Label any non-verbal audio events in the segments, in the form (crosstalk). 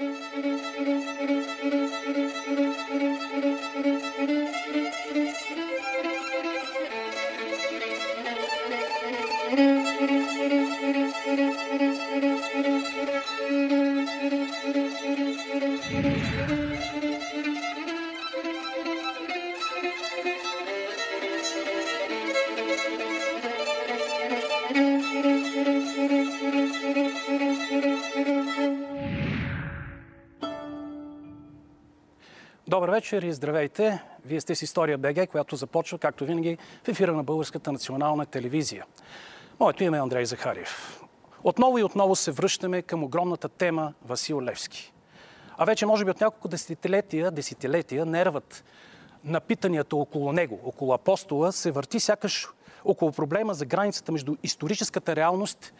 Добър вечер и здравейте! Вие сте с История БГ, която започва, както винаги, в ефира на Българската национална телевизия. Моето име е Андрей Захариев. Отново и отново се връщаме към огромната тема Васил Левски. А вече, може би, от няколко десетилетия, десетилетия нервът на питанията около него, около апостола, се върти сякаш около проблема за границата между историческата реалност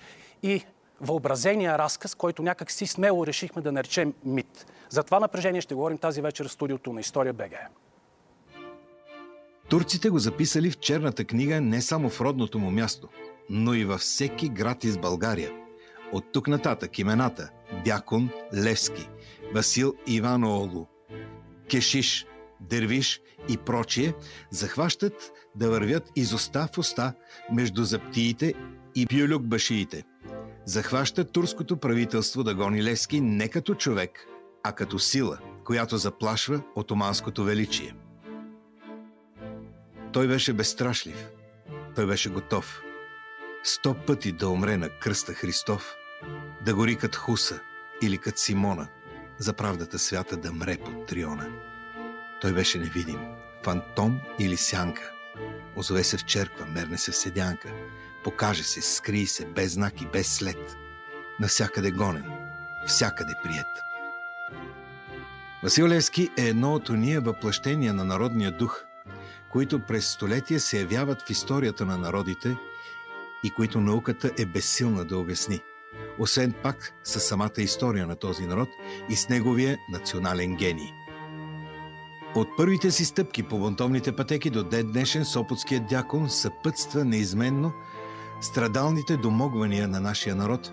и въобразения разказ, който някак си смело решихме да наречем мит. За това напрежение ще говорим тази вечер в студиото на История БГ. Турците го записали в черната книга не само в родното му място, но и във всеки град из България. От тук нататък имената Дякон Левски, Васил Иваноолу, Кешиш, Дервиш и прочие захващат да вървят из уста в уста между заптиите и бюлюкбашиите. Захващат турското правителство да гони Левски не като човек, а като сила, която заплашва отоманското величие. Той беше безстрашлив. Той беше готов. Сто пъти да умре на кръста Христов, да гори като Хуса или като Симона, за правдата свята да мре под триона. Той беше невидим, фантом или сянка. Озове се в черква, мерне се в седянка, покаже се, скрий се, без знак и без след. Навсякъде гонен, всякъде прият. Васил Левски е едно от уния въплъщения на народния дух, които през столетия се явяват в историята на народите и които науката е безсилна да обясни. Освен пак с самата история на този народ и с неговия национален гений. От първите си стъпки по бунтовните пътеки до ден днешен Сопотският дякон съпътства неизменно страдалните домогвания на нашия народ,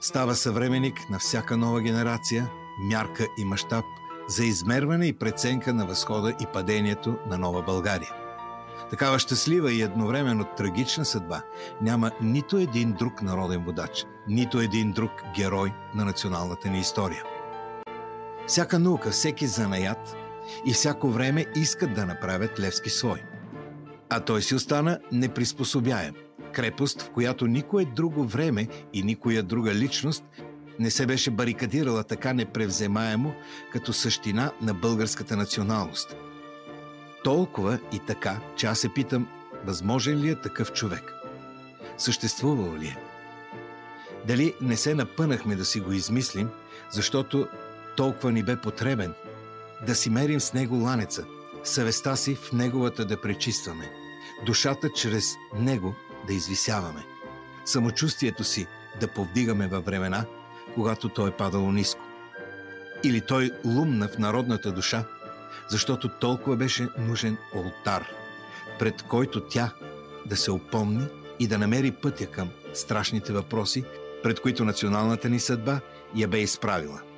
става съвременник на всяка нова генерация, мярка и мащаб – за измерване и преценка на възхода и падението на Нова България. Такава щастлива и едновременно трагична съдба няма нито един друг народен водач, нито един друг герой на националната ни история. Всяка наука, всеки занаят и всяко време искат да направят Левски свой. А той си остана неприспособяем. Крепост, в която никое друго време и никоя друга личност не се беше барикадирала така непревземаемо като същина на българската националност. Толкова и така, че аз се питам, възможен ли е такъв човек? Съществувал ли е? Дали не се напънахме да си го измислим, защото толкова ни бе потребен, да си мерим с него ланеца, съвестта си в неговата да пречистваме, душата чрез него да извисяваме, самочувствието си да повдигаме във времена, когато той е падало ниско. Или той лумна в народната душа, защото толкова беше нужен олтар, пред който тя да се опомни и да намери пътя към страшните въпроси, пред които националната ни съдба я бе изправила –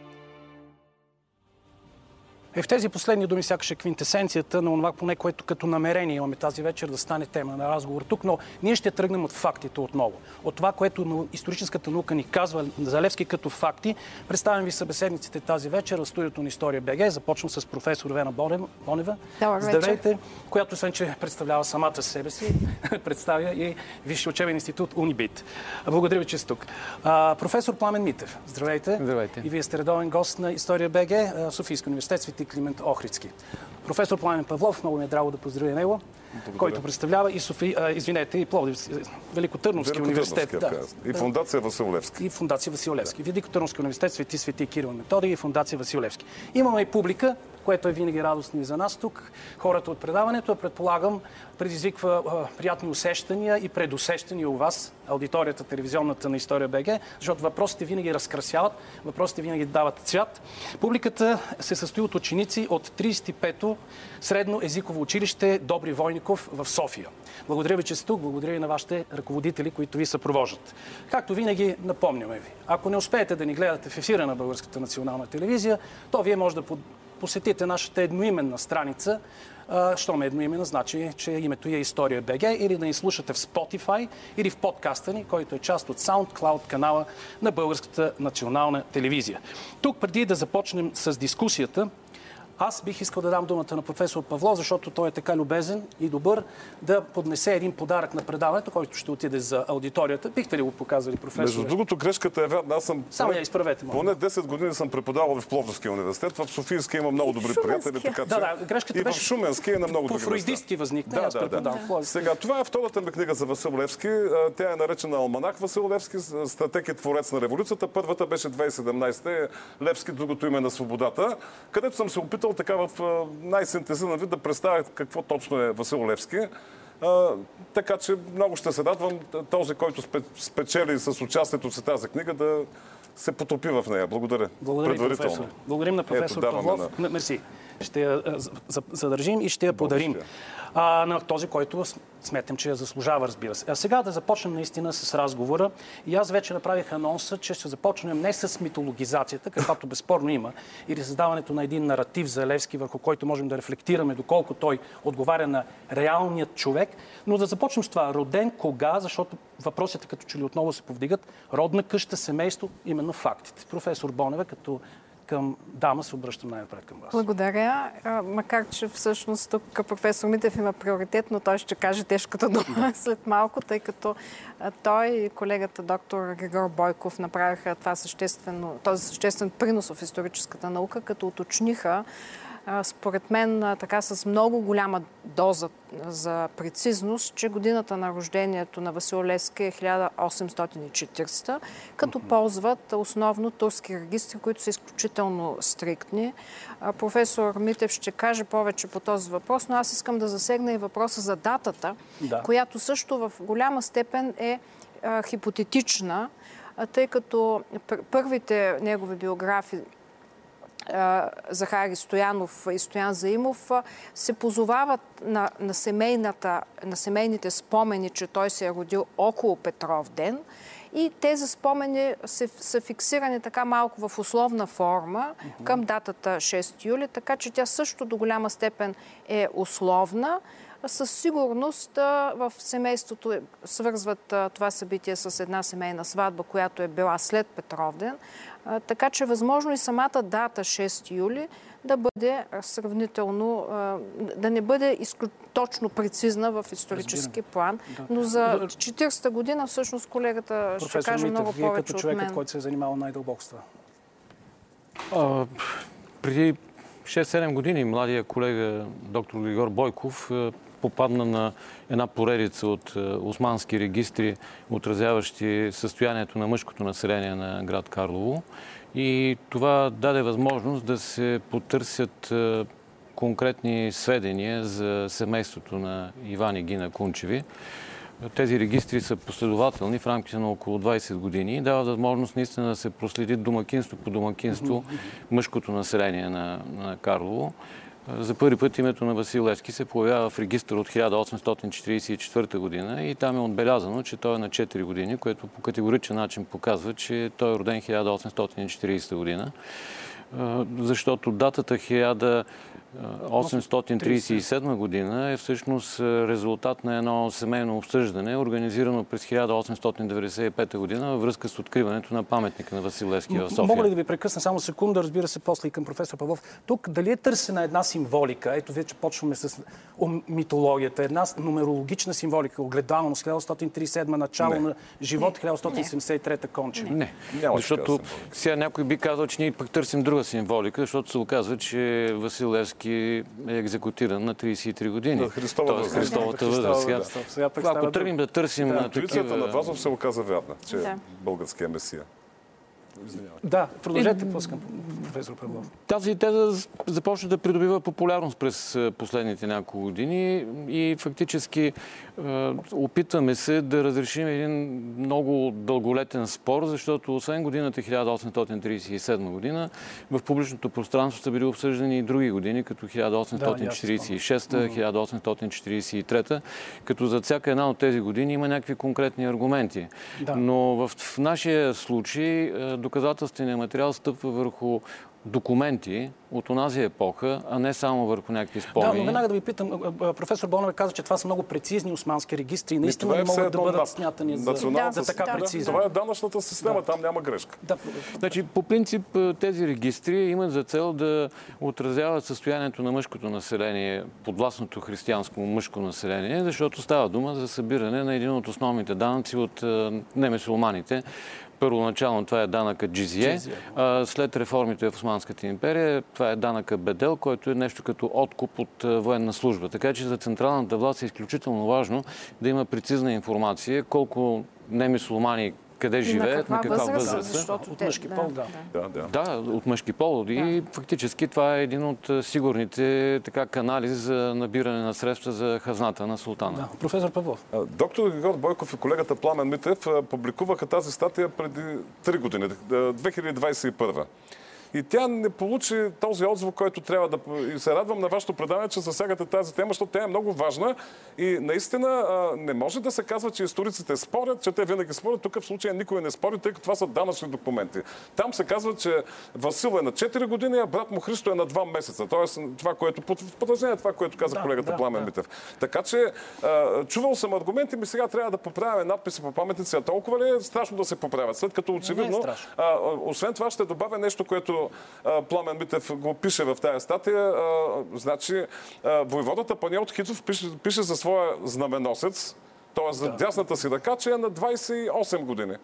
е в тези последни думи сякаш е квинтесенцията на това поне, което като намерение имаме тази вечер да стане тема на разговор тук, но ние ще тръгнем от фактите отново. От това, което историческата наука ни казва за Левски като факти. Представям ви събеседниците тази вечер в студиото на История БГ. Започвам с професор Вена Бонева. Добър Здравейте, която освен, че представлява самата себе си, (laughs) представя и Висши учебен институт Унибит. Благодаря ви, че сте тук. А, професор Пламен Митев. Здравейте. Здравейте. И вие сте редовен гост на История БГ, Софийски университет, Свети Климент Охридски. Професор Пламен Павлов, много ми е драго да поздравя него, Благодаря. който представлява и Софи, а, извинете, и Пловдив, Великотърновски университет. Да. И фундация Василевски. И фундация Василевски. Да. Великотърновски университет, Свети Свети Кирил Методи и фундация Василевски. Имаме и публика, което е винаги радостно и за нас тук. Хората от предаването, предполагам, предизвиква а, приятни усещания и предусещания у вас, аудиторията телевизионната на История БГ, защото въпросите винаги разкрасяват, въпросите винаги дават цвят. Публиката се състои от ученици от 35-то средно езиково училище Добри Войников в София. Благодаря ви, че сте тук, благодаря и на вашите ръководители, които ви съпровождат. Както винаги, напомняме ви, ако не успеете да ни гледате в ефира на Българската национална телевизия, то вие може да посетите нашата едноименна страница, щом е едноименна, значи, че името е История БГ, или да ни слушате в Spotify или в подкаста ни, който е част от SoundCloud канала на Българската национална телевизия. Тук, преди да започнем с дискусията, аз бих искал да дам думата на професор Павло, защото той е така любезен и добър да поднесе един подарък на предаването, който ще отиде за аудиторията. Бихте ли го показали, професор? Между другото, грешката е вярна. Аз съм Само я изправете, моля. поне 10 години съм преподавал в Пловдивския университет. В Софийския има много добри приятели. Така, че... Да, да, грешката и в беше Шуменския и на много по други фруидистки възникна. аз преподавам в Пловдив. Сега, това е втората ми книга за Васил Левски. Тя е наречена Алманах Васил Левски, стратег и творец на революцията. Първата беше 2017 е Левски, другото име на свободата, където съм се опитал така в най-синтезиран вид да представя какво точно е Васил Левски. А, така че много ще се радвам този, който спе- спечели с участието си тази книга, да се потопи в нея. Благодаря. Благодаря, професор. Благодарим на професор Ето, Павлов. На... Мерси. Ще я за- задържим и ще я подарим а, на този, който с- сметам, че я заслужава, разбира се. А сега да започнем наистина с разговора. И аз вече направих анонса, че ще започнем не с митологизацията, каквато (laughs) безспорно има, или създаването на един наратив за Левски, върху който можем да рефлектираме доколко той отговаря на реалният човек, но да започнем с това. Роден кога, защото въпросите като че ли отново се повдигат. Родна къща, семейство, именно фактите. Професор Бонева, като към дама се обръщам най-напред към вас. Благодаря. А, Макар, че всъщност тук професор Митев има приоритет, но той ще каже тежката дума (laughs) след малко, тъй като той и колегата доктор Григор Бойков направиха това съществено, този съществен принос в историческата наука, като уточниха според мен така с много голяма доза за прецизност, че годината на рождението на Васил Левски е 1840, като ползват основно турски регистри, които са изключително стриктни. Професор Митев ще каже повече по този въпрос, но аз искам да засегна и въпроса за датата, Да. която също в голяма степен е хипотетична, тъй като пър- първите негови биографии Захари Стоянов и Стоян Заимов се позовават на, на, семейната, на семейните спомени, че той се е родил около Петров ден. И тези спомени се, са фиксирани така малко в условна форма към датата 6 юли, така че тя също до голяма степен е условна. Със сигурност в семейството е- свързват това събитие с една семейна сватба, която е била след Петровден. Така че възможно и самата дата 6 юли да бъде сравнително, да не бъде изклю... точно прецизна в исторически план. Но за 40-та година всъщност колегата ще Професор каже много Митев, вие повече като от човекът, мен. който се е занимавал най-дълбоко с това. А, преди 6-7 години младия колега доктор Григор Бойков попадна на една поредица от е, османски регистри, отразяващи състоянието на мъжкото население на град Карлово. И това даде възможност да се потърсят е, конкретни сведения за семейството на Иван и Гина Кунчеви. Тези регистри са последователни в рамките на около 20 години и дават възможност наистина да се проследи домакинство по домакинство мъжкото население на, на Карлово. За първи път името на Васил Левски се появява в регистър от 1844 година и там е отбелязано, че той е на 4 години, което по категоричен начин показва, че той е роден 1840 година. Защото датата 1837 година е всъщност резултат на едно семейно обсъждане, организирано през 1895 година във връзка с откриването на паметника на Васил Левски в София. Мога ли да ви прекъсна само секунда, разбира се, после и към професор Павлов. Тук дали е търсена една символика? Ето вече почваме с митологията. Една нумерологична символика. Огледалност 1137 начало Не. на живот 1173 кончева. Не, Няма защото сега някой би казал, че ние пък търсим друга символика, защото се оказва, че Васил Левски е екзекутиран на 33 години. Да, Христова Тоест, възраст. Христовата Христова възраст. Сега, възраст. Сега пък става ако тръгнем да търсим на Интуицията такива... на Вазов се оказа вярна, че е Да. българския месия. Да, продължете, пускам. професор Павлов? Тази теза започна да придобива популярност през е, последните няколко години и фактически е, опитваме се да разрешим един много дълголетен спор, защото освен годината 1837 година, в публичното пространство са били обсъждани и други години, като 1846, 1843, като за всяка една от тези години има някакви конкретни аргументи. Но в, в нашия случай е, доказателственият материал стъпва върху документи от онази епоха, а не само върху някакви Да, спомени. но веднага да ви питам, професор Бонова каза, че това са много прецизни османски регистри и наистина е не могат да бъдат смятани за, така система. прецизни. Това е данъчната система, там няма грешка. Да, Значи, по принцип тези регистри имат за цел да отразяват състоянието на мъжкото население, подвластното християнско мъжко население, защото става дума за събиране на един от основните данъци от немесулманите. Първоначално това е данъка джизие. А, След реформите в Османската империя това е данъка бедел, който е нещо като откуп от военна служба. Така че за централната власт е изключително важно да има прецизна информация колко немисулмани къде живеят, на каква възраст, са. От мъжки пол, да. Да, да. Да, от мъжки пол. И фактически това е един от а, сигурните така, канали за набиране на средства за хазната на султана. да. Професор Павлов. Доктор Григор Бойков и колегата Пламен Митев публикуваха тази статия преди 3 години, а, 2021. И тя не получи този отзвук, който трябва да... И се радвам на вашето предаване, че засягате тази тема, защото тя е много важна. И наистина не може да се казва, че историците спорят, че те винаги спорят. Тук в случая никой не спори, тъй като това са данъчни документи. Там се казва, че Васил е на 4 години, а брат му Христо е на 2 месеца. Тоест, това, което, на това, което каза Да, колегата да, Пламен да. Митев. Така че чувал съм аргументи, ми сега трябва да поправяме надписи по паметници. А толкова ли е страшно да се поправят? След като очевидно... страшно. а, а, освен това ще добавя нещо, което Пламен Митев го пише в тази статия. Значи, а, войводата Паниел от Хицов пише, пише за своя знаменосец, т.е. за дясната си ръка, че е на 28 години.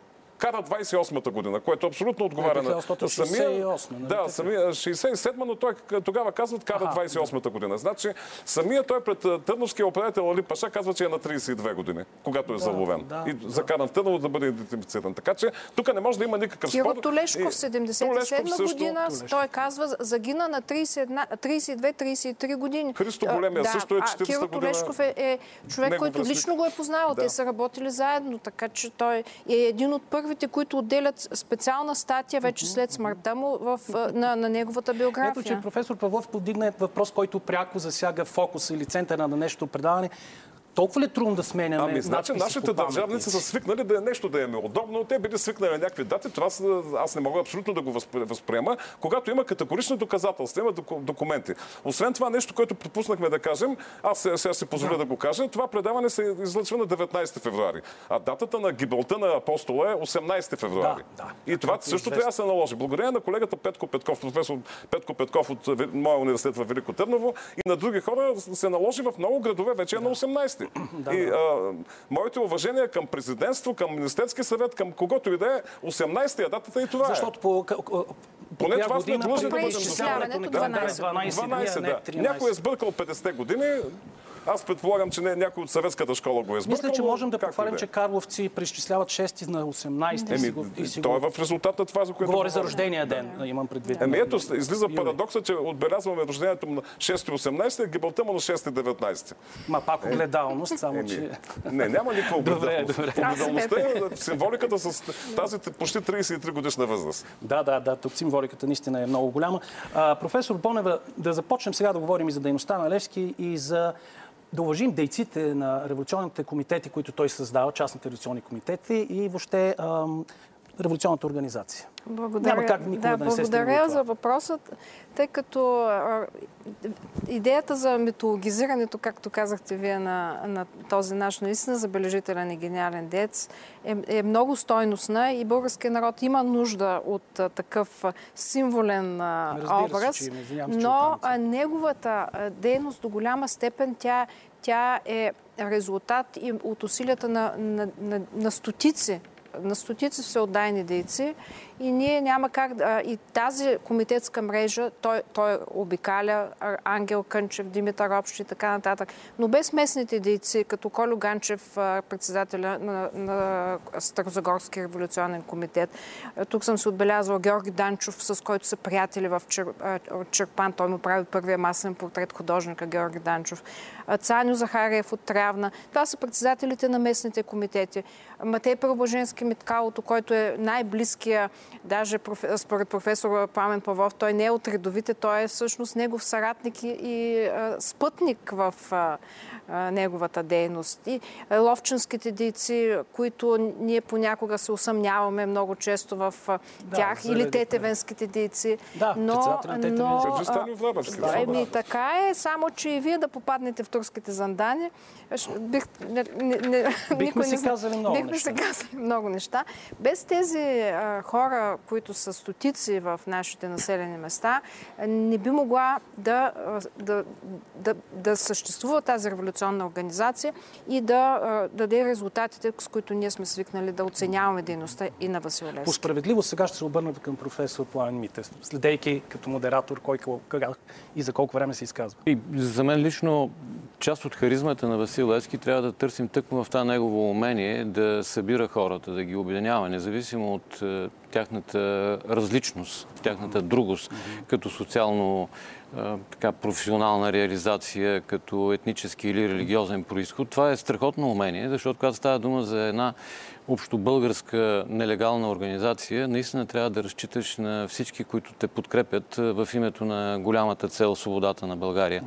Кара 28-та година, което абсолютно отговаря на 1968, нали Да, самия 67, но той тогава казват кара 28-та година. Значи, самия той пред Търновския управител Али Паша казва, че е на 32 години, когато е заловен. да, и закаран в Търново да бъде идентифициран. Така че тук не може да има никакъв Киро спор. 77 Толешков също. година, той казва, загина на 32-33 години. Христо А, Големия да, също е а 40-та Киро година. Толешков е, е човек, който лично го е познавал. Да. Те са работили заедно, така че той е един от първите, които отделят специална статия вече след смъртта му в, на, на неговата биография. Ето, че професор Павлов подигна въпрос, който пряко засяга фокуса или центъра на нещо предаване. Толкова ли е трудно да сменяме Ами, значи, нашите държавници са свикнали да е нещо да им е удобно. Те били свикнали на някакви дати. Това аз не мога абсолютно да го възпри- възприема. Когато има категорични доказателства, има доку- документи. Освен това, нещо, което пропуснахме да кажем, аз сега, сега си позволя да. го кажа, това предаване се излъчва на 19 февруари. А датата на гибелта на апостола е 18 февруари. Да, да. И това е също известно. трябва да се наложи. Благодарение на колегата Петко Петков, професор Петко Петков от моя университет в Велико Търново и на други хора се наложи в много градове вече е на 18. И а, моите уважения към президентство, към Министерски съвет, към когото и да е, 18-я датата и това Защото по, по Поне това сме длъжни да бъдем Да, да, 12 12, 12, дни, а не да. 13. Някой е сбъркал 50-те години. Аз предполагам, че не, някой от съветската школа го е сбъркал. Мисля, че можем да похвалим, е. че Карловци преизчисляват 6 на 18 и си го, си Той е в резултат на това, за което Говори за рождения ден, имам предвид. Еми ето, излиза парадокса, че отбелязваме рождението му на 6-18, а гибелта му на 6-19. Ма пак огледалност, само Еми, че... не, няма никаква Добре, огледалност. добре. Огледалността е символиката с тази почти 33 годишна възраст. Да, да, да, тук символиката наистина е много голяма. А, професор Бонева, да започнем сега да говорим и за дейността на Левски и за да уважим дейците на революционните комитети, които той създава, частните революционни комитети и въобще революционната организация. Благодаря, Няма как никога да, да не се стигне благодаря за въпросът, тъй като а, идеята за митологизирането, както казахте вие на, на този наш наистина забележителен и гениален дец, е, е много стойностна и българският народ има нужда от а, такъв символен а, Разбира се, образ, че. Извинявам се, че но оттам а, неговата а, дейност до голяма степен тя, тя е резултат и от усилията на, на, на, на стотици на стотици всеотдайни дейци и ние няма как да... И тази комитетска мрежа, той, той обикаля Ангел Кънчев, Димитър Общ и така нататък. Но без местните дейци, като Колю Ганчев, председателя на, на Старозагорски революционен комитет. Тук съм се отбелязала Георги Данчов, с който са приятели в Чер, Черпан. Той му прави първия масен портрет художника Георги Данчов. Цаню Захариев от Трявна. Това са председателите на местните комитети. Матей Преображенски Миткалото, който е най-близкия, даже според професор Памен Павлов, той не е от редовите, той е всъщност негов съратник и, и спътник в неговата дейност. И ловчинските дейци, които ние понякога се усъмняваме много често в да, тях, или тетевенските дейци. Да, но, но, но еми, така е, само че и вие да попаднете в турските зандани, бих, не, не, не, бихме си казали много бихме неща. си казали много неща. Без тези а, хора, които са стотици в нашите населени места, не би могла да, да, да, да съществува тази революционна организация и да, а, даде резултатите, с които ние сме свикнали да оценяваме дейността и на Васил Левски. По справедливост сега ще се обърна към професор Пламен Митев, следейки като модератор кой кога и за колко време се изказва. И за мен лично част от харизмата на Васил Левски трябва да търсим тъкмо в това негово умение да събира хората, да ги обединява, независимо от е, тяхната различност, тяхната другост, като социално така, професионална реализация, като етнически или религиозен происход. Това е страхотно умение, защото когато става дума за една общо българска нелегална организация, наистина трябва да разчиташ на всички, които те подкрепят в името на голямата цел свободата на България.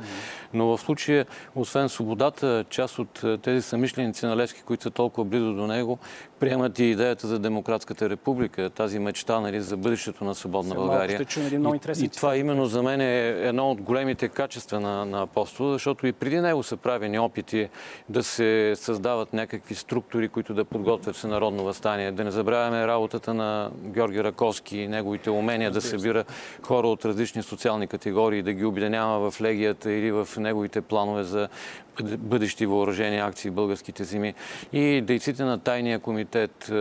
Но в случая, освен свободата, част от тези самишленици на Левски, които са толкова близо до него, приемат и идеята за демократската република, тази мечта нали, за бъдещето на свободна Сега България. Ще чуем един много и, и това именно за мен е едно от големите качества на, на апостола, защото и преди него са правени опити да се създават някакви структури, които да подготвят всенародно възстание. Да не забравяме работата на Георги Раковски и неговите умения да събира хора от различни социални категории, да ги обединява в легията или в неговите планове за бъдещи въоръжени акции в българските земи. И дейците на тайния комитет.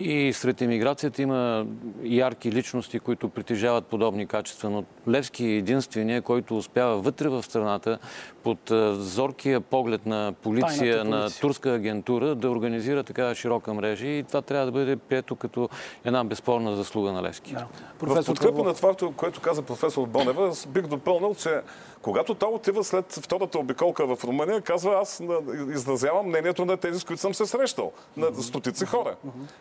И сред емиграцията има ярки личности, които притежават подобни качества. Но Левски е единствения, който успява вътре в страната под зоркия поглед на полиция, на турска агентура да организира такава широка мрежа и това трябва да бъде прието като една безспорна заслуга на Левски. Да. В подкрепа на това, което каза професор Бонева, бих допълнил, че когато той отива след втората обиколка в Румъния, казва, аз изразявам мнението на тези, с които съм се срещал. На стотици хора.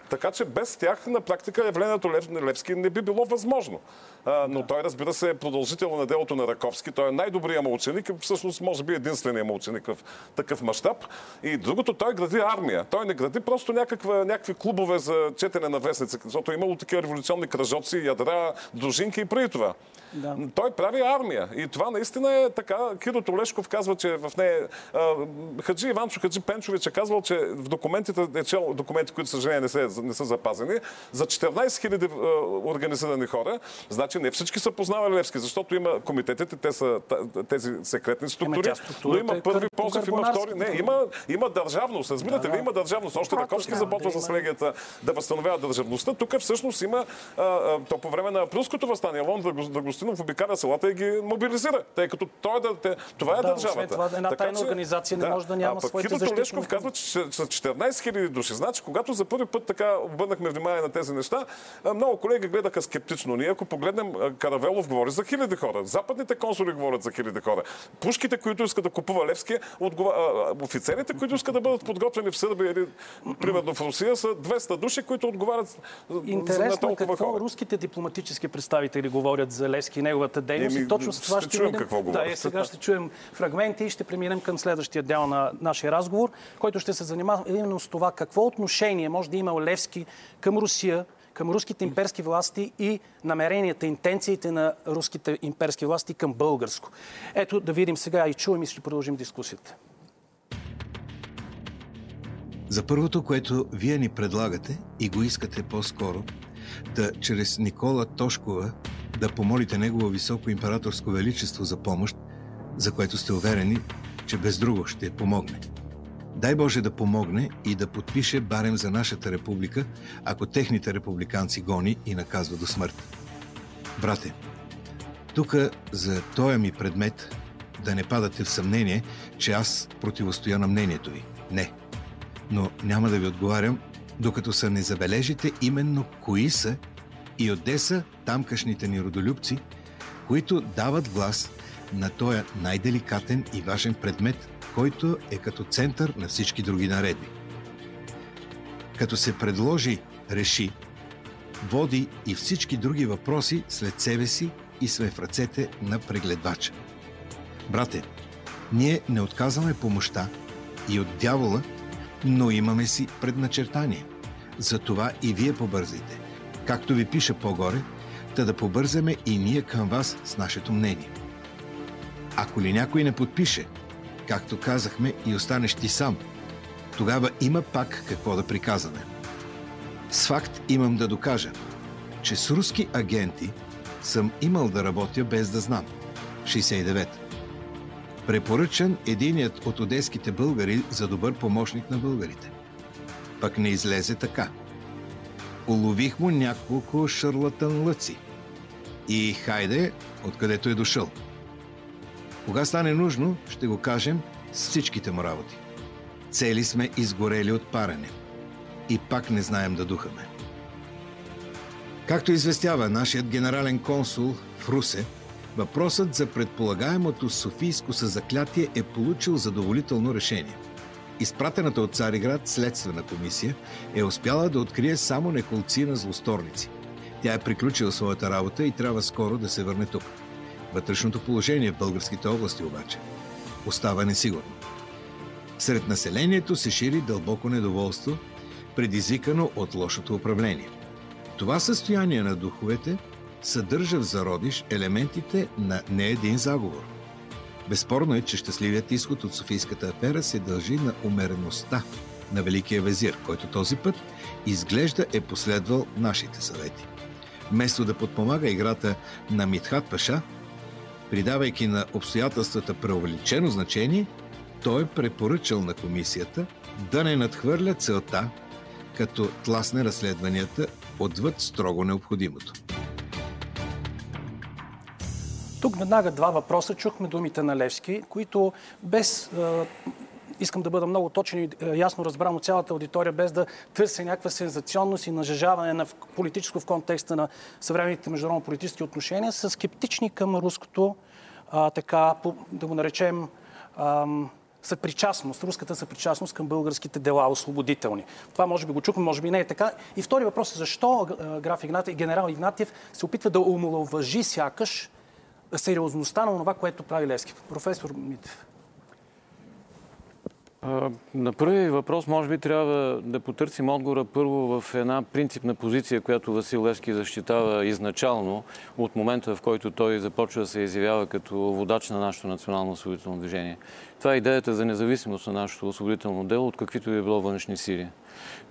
Така че без тях на практика явлението Лев, Левски не би било възможно. А, но той, разбира се, е продължител на делото на Раковски. Той е най-добрият му ученик, всъщност може би единственият му ученик в такъв мащаб. И другото, той гради армия. Той не гради просто някаква, някакви клубове за четене на вестници, защото е имало такива революционни кръжоци, ядра, дружинки и преди това. Да. Той прави армия. И това наистина е така. Киро Толешков казва, че в нея... Хаджи Иванчо, Хаджи Пенчович е казвал, че в документите, е чел документи, които съжаление не, се, не са запазени, за 14 000 организирани хора. Значи не всички са познавали Левски, защото има комитетите, те са тези секретни структури, но има първи позив, има втори. Не, има, има държавност. Разбирате ли, има държавност. Още Раковски започва с легията да възстановява държавността. Тук всъщност има то по време на априлското възстание. Лон Драгостинов обикаля селата и ги мобилизира, тъй като той, да, това е да, държавата. Това, една така, тайна организация не може да няма а, своите защитни. Лешков казва, че са 14 000 души. Значи, когато за първи път така обърнахме внимание на тези неща, много колеги гледаха скептично. Ние, ако погледнем, Каравелов говори за хиляди хора. Западните консули говорят за хиляди хора. Пушките, които искат да купува Левски, отгова... офицерите, които искат да бъдат подготвени в Сърбия или примерно в Русия, са 200 души, които отговарят Интересно, за толкова какво хора. руските дипломатически представители говорят за Левски и неговата дейност. Еми, и точно с това ще, ще чуем какво да, и сега ще чуем фрагменти и ще преминем към следващия дял на нашия разговор, който ще се занимава именно с това какво отношение може да има Левски към Русия, към руските имперски власти и намеренията, интенциите на руските имперски власти към българско. Ето да видим сега и чуем и ще продължим дискусията. За първото, което вие ни предлагате и го искате по-скоро, да чрез Никола Тошкова да помолите Негово Високо Императорско Величество за помощ, за което сте уверени, че без друго ще помогне. Дай Боже да помогне и да подпише барем за нашата република, ако техните републиканци гони и наказва до смърт. Брате, тук за този ми предмет да не падате в съмнение, че аз противостоя на мнението ви. Не. Но няма да ви отговарям, докато са не забележите именно кои са и отде са тамкашните ни родолюбци, които дават глас на този най-деликатен и важен предмет, който е като център на всички други наредби. Като се предложи, реши, води и всички други въпроси след себе си и сме в ръцете на прегледвача. Брате, ние не отказваме помощта и от дявола, но имаме си предначертание. Затова и вие побързайте. Както ви пиша по-горе, та да побързаме и ние към вас с нашето мнение. Ако ли някой не подпише, както казахме, и останеш ти сам, тогава има пак какво да приказаме. С факт имам да докажа, че с руски агенти съм имал да работя без да знам. 69. Препоръчан единият от одеските българи за добър помощник на българите. Пък не излезе така. Улових му няколко шарлатан лъци. И хайде, откъдето е дошъл. Кога стане нужно, ще го кажем с всичките му работи. Цели сме изгорели от парене. И пак не знаем да духаме. Както известява нашият генерален консул в Русе, въпросът за предполагаемото Софийско съзаклятие е получил задоволително решение. Изпратената от Цариград следствена комисия е успяла да открие само неколци на злосторници. Тя е приключила своята работа и трябва скоро да се върне тук. Вътрешното положение в българските области обаче остава несигурно. Сред населението се шири дълбоко недоволство, предизвикано от лошото управление. Това състояние на духовете съдържа в зародиш елементите на не един заговор. Безспорно е, че щастливият изход от Софийската афера се дължи на умереността на Великия везир, който този път изглежда е последвал нашите съвети. Вместо да подпомага играта на Митхат Паша, придавайки на обстоятелствата преувеличено значение, той е препоръчал на комисията да не надхвърля целта, като тласне разследванията отвъд строго необходимото. Тук веднага два въпроса. Чухме думите на Левски, които без искам да бъда много точен и ясно разбран от цялата аудитория, без да търся някаква сензационност и нажежаване на политическо в контекста на съвременните международно-политически отношения, са скептични към руското, а, така, да го наречем, ам, съпричастност, руската съпричастност към българските дела освободителни. Това може би го чухме, може би не е така. И втори въпрос е защо граф Игнатиев, генерал Игнатиев се опитва да омаловажи сякаш сериозността на това, което прави Левски. Професор Митев. На първи въпрос, може би трябва да потърсим отговора първо в една принципна позиция, която Васил Левски защитава изначално от момента, в който той започва да се изявява като водач на нашето национално освободително движение. Това е идеята за независимост на нашето освободително дело от каквито и било външни сили.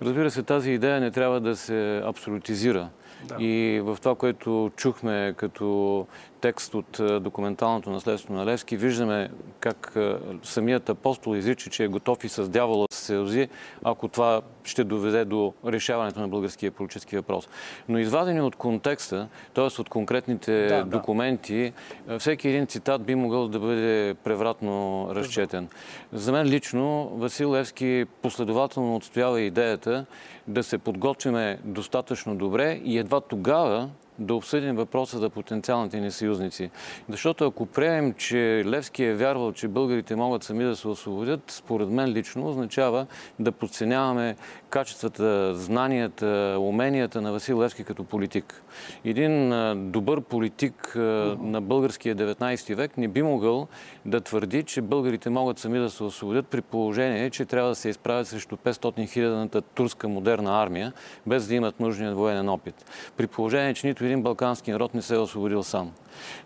Разбира се, тази идея не трябва да се абсолютизира. Да. И в това, което чухме като текст от документалното наследство на Левски, виждаме как самият апостол изрича, че е готов и с дявола се сълзи, ако това ще доведе до решаването на българския политически въпрос. Но извадени от контекста, т.е. от конкретните да, документи, да. всеки един цитат би могъл да бъде превратно разчетен. За мен лично Васил Левски последователно отстоява идеята да се подготвиме достатъчно добре и едва тогава да обсъдим въпроса за потенциалните ни съюзници. Защото ако приемем, че Левски е вярвал, че българите могат сами да се освободят, според мен лично означава да подценяваме качествата, знанията, уменията на Васил Левски като политик. Един добър политик на българския 19 век не би могъл да твърди, че българите могат сами да се освободят при положение, че трябва да се изправят срещу 500 хилядната турска модерна армия, без да имат нужния военен опит. При положение, че нито един балкански народ не се е освободил сам.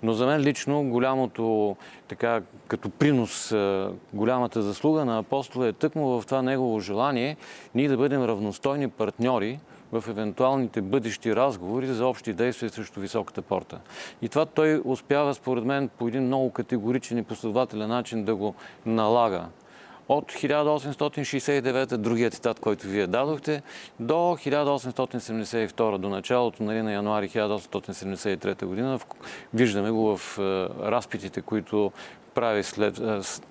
Но за мен лично голямото, така като принос, голямата заслуга на апостола е тъкмо в това негово желание ние да бъдем равностойни партньори в евентуалните бъдещи разговори за общи действия срещу високата порта. И това той успява, според мен, по един много категоричен и последователен начин да го налага. От 1869, другия цитат, който вие дадохте, до 1872, до началото нали, на януари 1873 година. Виждаме го в е, разпитите, които прави след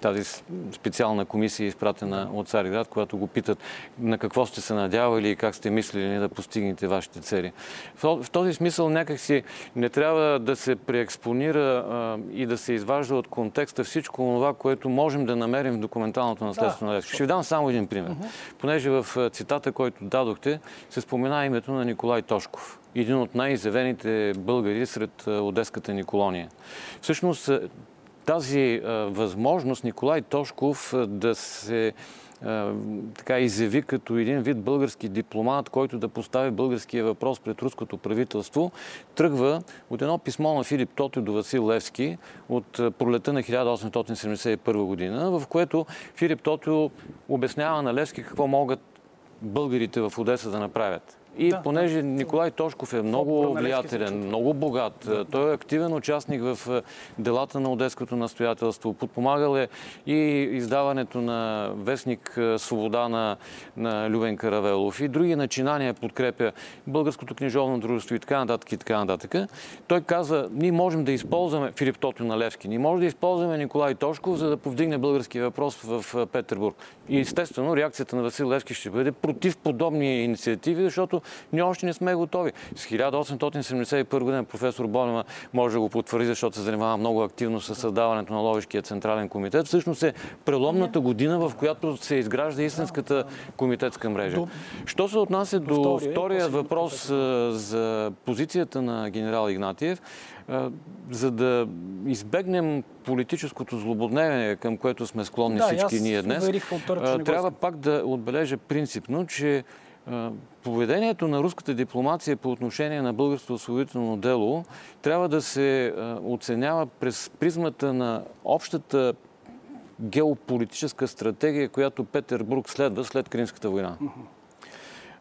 тази специална комисия, изпратена от Цариград, когато го питат на какво сте се надявали и как сте мислили да постигнете вашите цели. В този смисъл някакси не трябва да се преекспонира и да се изважда от контекста всичко това, което можем да намерим в документалното наследство да. на Левски. Ще ви дам само един пример. Uh-huh. Понеже в цитата, който дадохте, се спомена името на Николай Тошков един от най-изявените българи сред Одеската ни колония. Всъщност тази а, възможност Николай Тошков а, да се а, така изяви като един вид български дипломат, който да постави българския въпрос пред руското правителство, тръгва от едно писмо на Филип Тотио до Васил Левски от пролета на 1871 година, в което Филип Тотио обяснява на Левски какво могат българите в Одеса да направят. И да, понеже да. Николай Тошков е много влиятелен, много богат, да. той е активен участник в делата на Одеското настоятелство, подпомагал е и издаването на вестник Свобода на, на Любен Каравелов и други начинания подкрепя Българското книжовно дружество и така нататък и така нататък. Той каза, ние можем да използваме Филип Тотио Налевски, ние можем да използваме Николай Тошков, за да повдигне български въпрос в Петербург. И естествено реакцията на Васил Левски ще бъде против подобни инициативи, защото ние още не сме готови. С 1871 година професор Бонема може да го потвърди, защото се занимава много активно с създаването на Ловишкия централен комитет. Всъщност е преломната година, в която се изгражда истинската комитетска мрежа. Що се отнася до втория въпрос за позицията на генерал Игнатиев, за да избегнем политическото злободневие, към което сме склонни да, всички ние днес, трябва пак да отбележа принципно, че поведението на руската дипломация по отношение на българското освободително дело трябва да се оценява през призмата на общата геополитическа стратегия, която Петербург следва след Кримската война.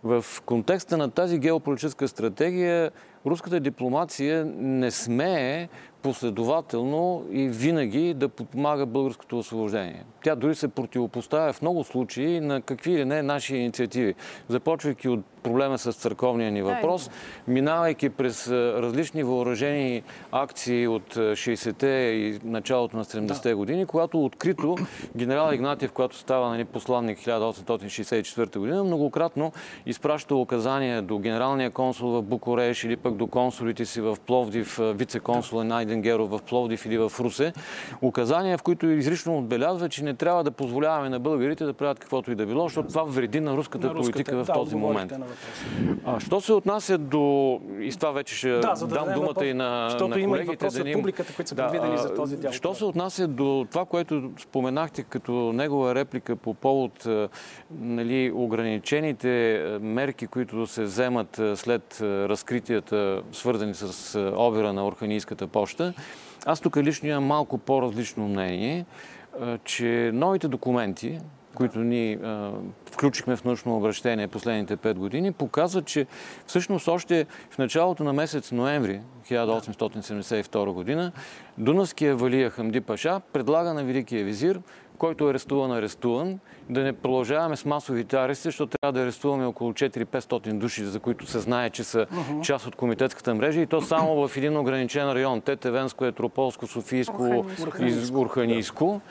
В контекста на тази геополитическа стратегия руската дипломация не смее последователно и винаги да подпомага българското освобождение. Тя дори се противопоставя в много случаи на какви или не наши инициативи. Започвайки от проблема с църковния ни въпрос, минавайки през различни въоръжени акции от 60-те и началото на 70-те години, когато открито генерал Игнатиев, когато става нали, посланник 1864 година, многократно изпраща указания до генералния консул в Букуреш или пък до консулите си в Пловдив, вице-консула Найден Геров в Пловдив или в Русе. Указания, в които изрично отбелязва, че не трябва да позволяваме на българите да правят каквото и да било, защото това вреди на руската, на руската политика в да, този момент. А, що се отнася до... И с това вече ще да, да дам думата въпрос, и на, на колегите. Да, публиката, които са да, предвидени за този дял. Що се отнася до това, което споменахте като негова реплика по повод нали, ограничените мерки, които се вземат след разкритията, свързани с обира на Орханийската почта, аз тук лично имам малко по-различно мнение, че новите документи, които ни а, включихме в научно обращение последните 5 години, показват, че всъщност още в началото на месец ноември 1872 година Дунавския валия Хамди Паша предлага на Великия визир който е арестуван, арестуван. Да не продължаваме с масовите арести, защото трябва да арестуваме около 4-500 души, за които се знае, че са uh-huh. част от комитетската мрежа и то само в един ограничен район. Тетевенско, Етрополско, Софийско Урханийско.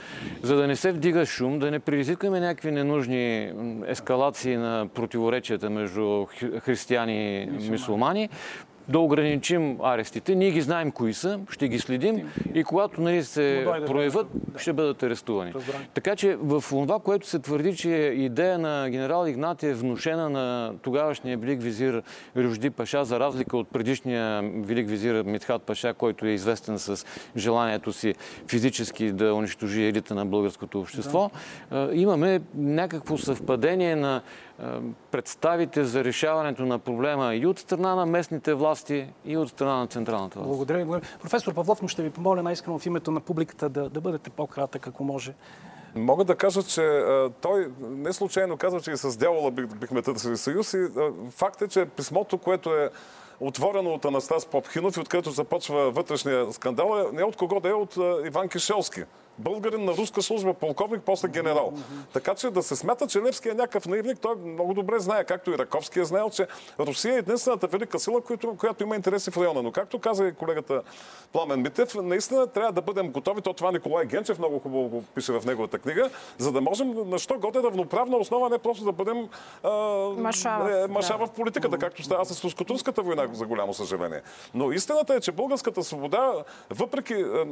За да не се вдига шум, да не предизвикаме някакви ненужни ескалации на противоречията между християни и мусулмани да ограничим арестите. Ние ги знаем кои са, ще ги следим и когато нали, се проявят, ще бъдат арестувани. Така че в това, което се твърди, че идея на генерал Игнатия е внушена на тогавашния велик визир Рюжди Паша, за разлика от предишния велик визир Митхат Паша, който е известен с желанието си физически да унищожи елита на българското общество, да. имаме някакво съвпадение на представите за решаването на проблема и от страна на местните власти, и от страна на централната власт. Благодаря ви. Професор Павлов, но ще ви помоля най-искрено в името на публиката да, да бъдете по-кратък, ако може. Мога да кажа, че а, той не случайно казва, че и с дявола бих, бихме търсили съюз. И а, факт е, че писмото, което е отворено от Анастас Попхинов и откъдето започва вътрешния скандал, е не от кого да е, от а, Иван Кишелски българин на руска служба, полковник, после генерал. Така че да се смята, че Левски е някакъв наивник, той много добре знае, както и Раковски е знаел, че Русия е единствената велика сила, която, която има интереси в района. Но както каза и колегата Пламен Митев, наистина трябва да бъдем готови. То това Николай Генчев много хубаво го пише в неговата книга, за да можем на що годе равноправна основа, не просто да бъдем а, Машава, е, маша да. в политиката, както става с руско-турската война, за голямо съжаление. Но истината е, че българската свобода, въпреки е,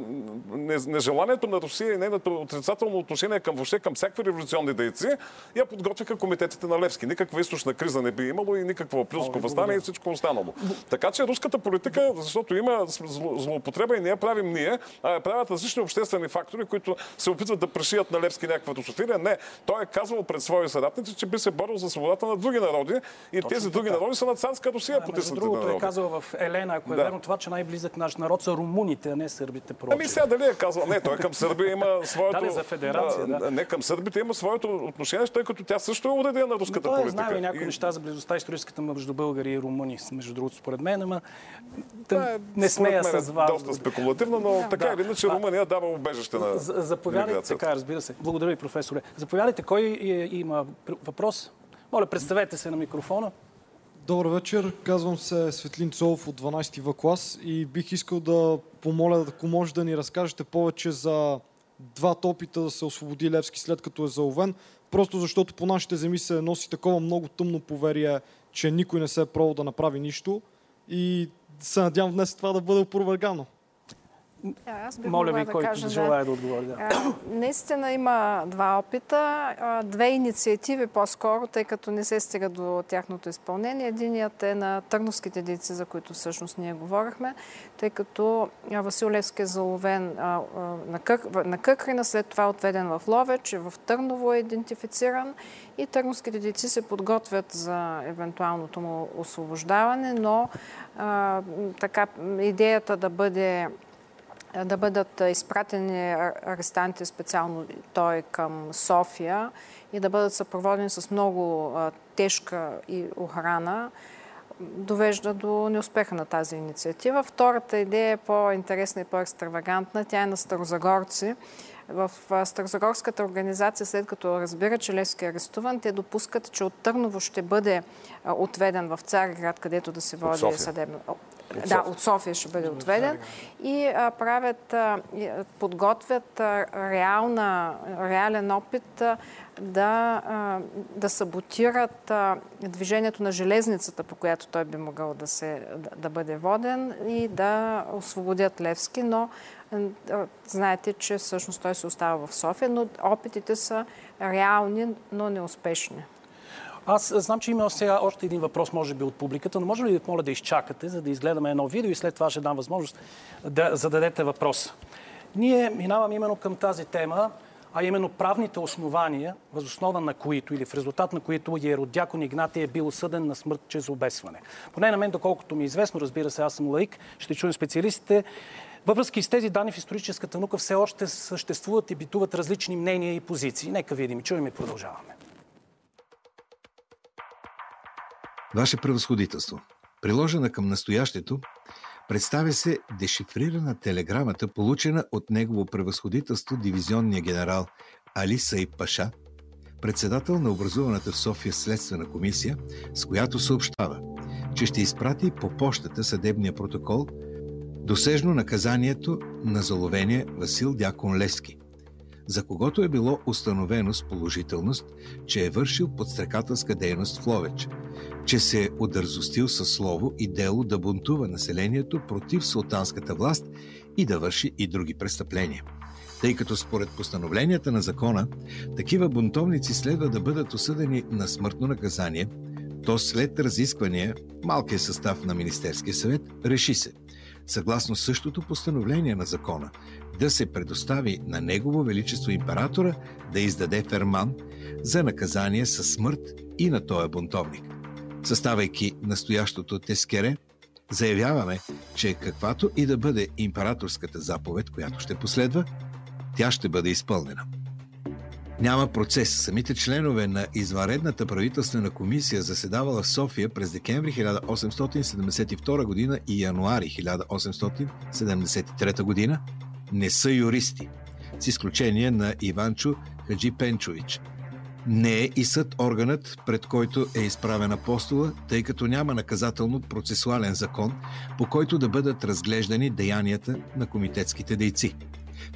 не- нежеланието на Русия и нейното отрицателно отношение към въобще към всякакви революционни дейци, я подготвиха комитетите на Левски. Никаква източна криза не би имало и никакво априлско възстание и всичко останало. Така че руската политика, защото има зло- злоупотреба и не я правим ние, а я правят различни обществени фактори, които се опитват да пришият на Левски някаква русофилия. Не, той е казвал пред свои съратници, че би се борил за свободата на други народи и тези други народи са на царска Русия, Между потиснати другото е народи. казал в Елена, ако е Да. верно това, че най-близък наш народ са румуните, а не сърбите. прочее. Ами сега дали е казал? Не, той към Сърбия има своето... Да, не, за федерация, да. Не, към сърбите има своето отношение, тъй като тя също е уредена на руската Той е политика. знал и някои неща за близостта историческата между българи и румъни, между другото, според мен, ама да, е, не смея с вас. Доста спекулативно, но така или иначе Румъния дава убежище на За- Заповядайте, така, разбира се. Благодаря ви, професоре. Заповядайте, кой е- има пр- въпрос? Моля, представете се на микрофона. Добър вечер, казвам се Светлин Цолов от 12 В клас и бих искал да помоля, ако може да ни разкажете повече за двата опита да се освободи Левски след като е заловен, просто защото по нашите земи се носи такова много тъмно поверие, че никой не се е пробвал да направи нищо и се надявам днес това да бъде опровергано. А, Аз бих Моля ви, да който кажа, да да. желая да отговори. Да. А, Наистина има два опита, а, две инициативи по-скоро, тъй като не се стига до тяхното изпълнение. Единият е на търновските дейци, за които всъщност ние говорихме, тъй като Васил Левски е заловен а, на, на Къкрина, след това отведен в Ловеч, и в Търново е идентифициран и търновските дейци се подготвят за евентуалното му освобождаване, но така идеята да бъде да бъдат изпратени ар- арестанти, специално той към София и да бъдат съпроводени с много тежка и охрана, довежда до неуспеха на тази инициатива. Втората идея е по-интересна и по-екстравагантна. Тя е на старозагорци. В Старозагорската организация, след като разбира, че Левски е арестуван, те допускат, че от Търново ще бъде отведен в Цариград, където да се води София. Да, от София ще бъде отведен. И а, правят, а, подготвят а, реална, реален опит а, да, а, да саботират а, движението на железницата, по която той би могъл да, се, да, да бъде воден и да освободят Левски, но а, знаете, че всъщност той се остава в София, но опитите са реални, но неуспешни. Аз знам, че има сега още един въпрос, може би, от публиката, но може ли да моля да изчакате, за да изгледаме едно видео и след това ще дам възможност да зададете въпрос. Ние минаваме именно към тази тема, а именно правните основания, възоснова на които или в резултат на които Еродякон Игнатий е бил осъден на смърт чрез обесване. Поне на мен, доколкото ми е известно, разбира се, аз съм лаик, ще чуем специалистите, във връзка и с тези данни в историческата наука все още съществуват и битуват различни мнения и позиции. Нека видим, чуем и продължаваме. Ваше превъзходителство, приложена към настоящето, представя се дешифрирана телеграмата, получена от негово превъзходителство дивизионния генерал Али Саиб Паша, председател на образуваната в София следствена комисия, с която съобщава, че ще изпрати по почтата съдебния протокол досежно наказанието на заловения Васил Дякон Лески, за когото е било установено с положителност, че е вършил подстрекателска дейност в Ловеч, че се е удързостил със слово и дело да бунтува населението против султанската власт и да върши и други престъпления. Тъй като според постановленията на закона, такива бунтовници следва да бъдат осъдени на смъртно наказание, то след разисквания малкият състав на Министерския съвет реши се, съгласно същото постановление на закона, да се предостави на Негово Величество Императора да издаде ферман за наказание със смърт и на този бунтовник. Съставайки настоящото тескере, заявяваме, че каквато и да бъде императорската заповед, която ще последва, тя ще бъде изпълнена. Няма процес. Самите членове на извънредната правителствена комисия, заседавала в София през декември 1872 година и януари 1873 година, не са юристи. с изключение на Иванчо Хаджи Пенчович. Не е и съд органът, пред който е изправен апостола, тъй като няма наказателно-процесуален закон, по който да бъдат разглеждани деянията на комитетските дейци.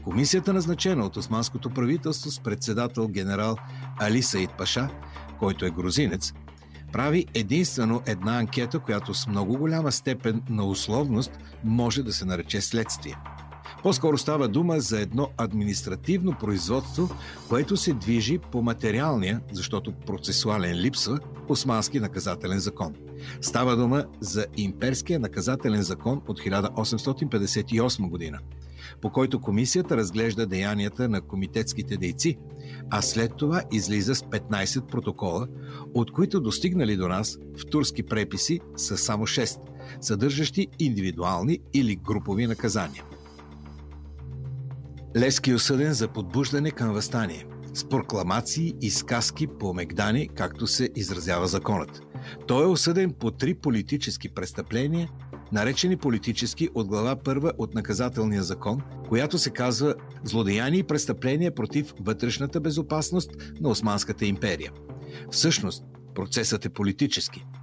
Комисията, назначена от османското правителство с председател генерал Али Саид Паша, който е грузинец, прави единствено една анкета, която с много голяма степен на условност може да се нарече следствие. По-скоро става дума за едно административно производство, което се движи по материалния, защото процесуален липсва, османски наказателен закон. Става дума за имперския наказателен закон от 1858 година, по който комисията разглежда деянията на комитетските дейци, а след това излиза с 15 протокола, от които достигнали до нас в турски преписи са само 6, съдържащи индивидуални или групови наказания. Лески е осъден за подбуждане към възстание, с прокламации и сказки по Мегдани, както се изразява законът. Той е осъден по три политически престъпления, наречени политически от глава първа от наказателния закон, която се казва Злодеяния и престъпления против вътрешната безопасност на Османската империя. Всъщност, процесът е политически –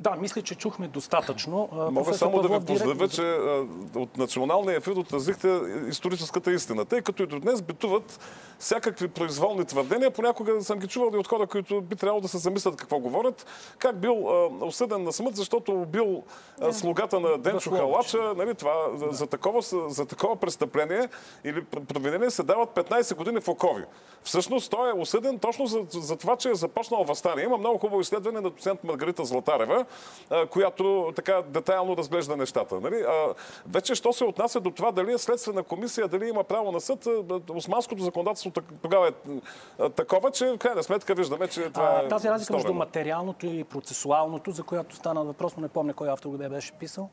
да, мисля, че чухме достатъчно. Мога само да ви поздравя, че от националния ефир отразихте историческата истина. Тъй като и до днес битуват всякакви произволни твърдения, понякога съм ги чувал и от хора, които би трябвало да се замислят какво говорят. Как бил осъден на смърт, защото убил а, слугата на Денчо. Халача, нали, това, за, за, такова, за такова престъпление или пр- провинение се дават 15 години в окови. Всъщност той е осъден точно за, за това, че е започнал възстание. Има много хубаво изследване на доцент Маргарита Златарева, която така детайлно разглежда нещата. Нали? А, вече, що се отнася до това дали е следствена комисия, дали има право на съд, османското законодателство тогава е такова, че в крайна сметка виждаме, че това А, е тази разлика между материалното и процесуалното, за която стана въпрос, но не помня кой автор го беше писал.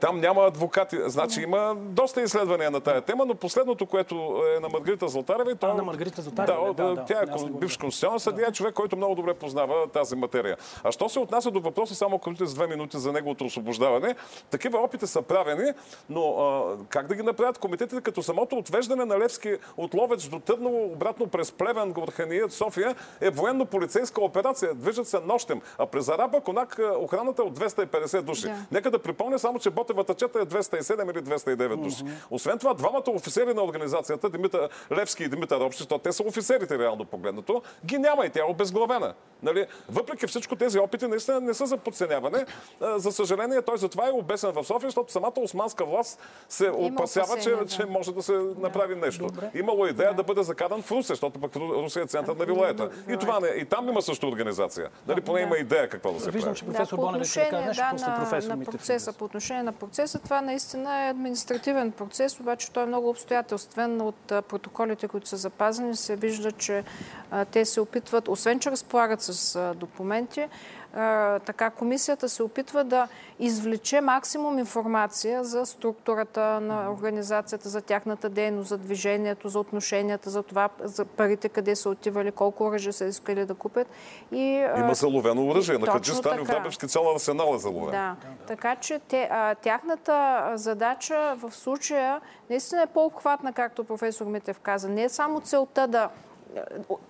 Там няма адвокати. Значи има доста изследвания на тая тема, но последното, което е на Маргарита Златарева... и то- на Маргарита Златарева, Да, да, да. тя е бивш знам. конституционен съдия, е човек, който много добре познава тази материя. А що се отнася до въпроса, само към с две минути за неговото освобождаване, такива опити са правени, но а, как да ги направят комитетите, като самото отвеждане на Левски от Ловеч до Търново, обратно през Плевен, Горханият, София, е военно-полицейска операция. Движат се нощем. А през Араба, Конак, охраната е от 250 души. Да. Нека да припомня само, че Ботевата чета е 207 или 209 души. Освен това, двамата офицери на организацията, Димитър Левски и Димитър Общи, то те са офицерите реално погледнато, ги няма и тя е обезглавена. Нали? Въпреки всичко тези опити наистина не са за подценяване. За съжаление, той затова е обесен в София, защото самата османска власт се опасява, че, да. че може да се направи нещо. Добре. Имало идея да. бъде закадан в Русе, защото пък Русия е център на вилаета. И, това не, и там има също организация. Нали? Поне Да. има идея какво да се Виждам, прави. че Да, професор Бонев ще да каже нещо, да, после на, професор на процеса. По отношение на процеса, това наистина е административен процес, обаче той е много обстоятелствен. От протоколите, които са запазени, се вижда, че те се опитват, освен че разполагат с документи, така комисията се опитва да извлече максимум информация за структурата на организацията, за тяхната дейност, за движението, за отношенията, за това, за парите къде са отивали, колко оръжие са искали да купят. И, а, Има заловено оръжие. На Точно Хаджистан и в така. Дабевски цял арсенал е заловен. да, така че те, а, тяхната задача в случая наистина е по-обхватна, както професор Митев каза. Не е само целта да е,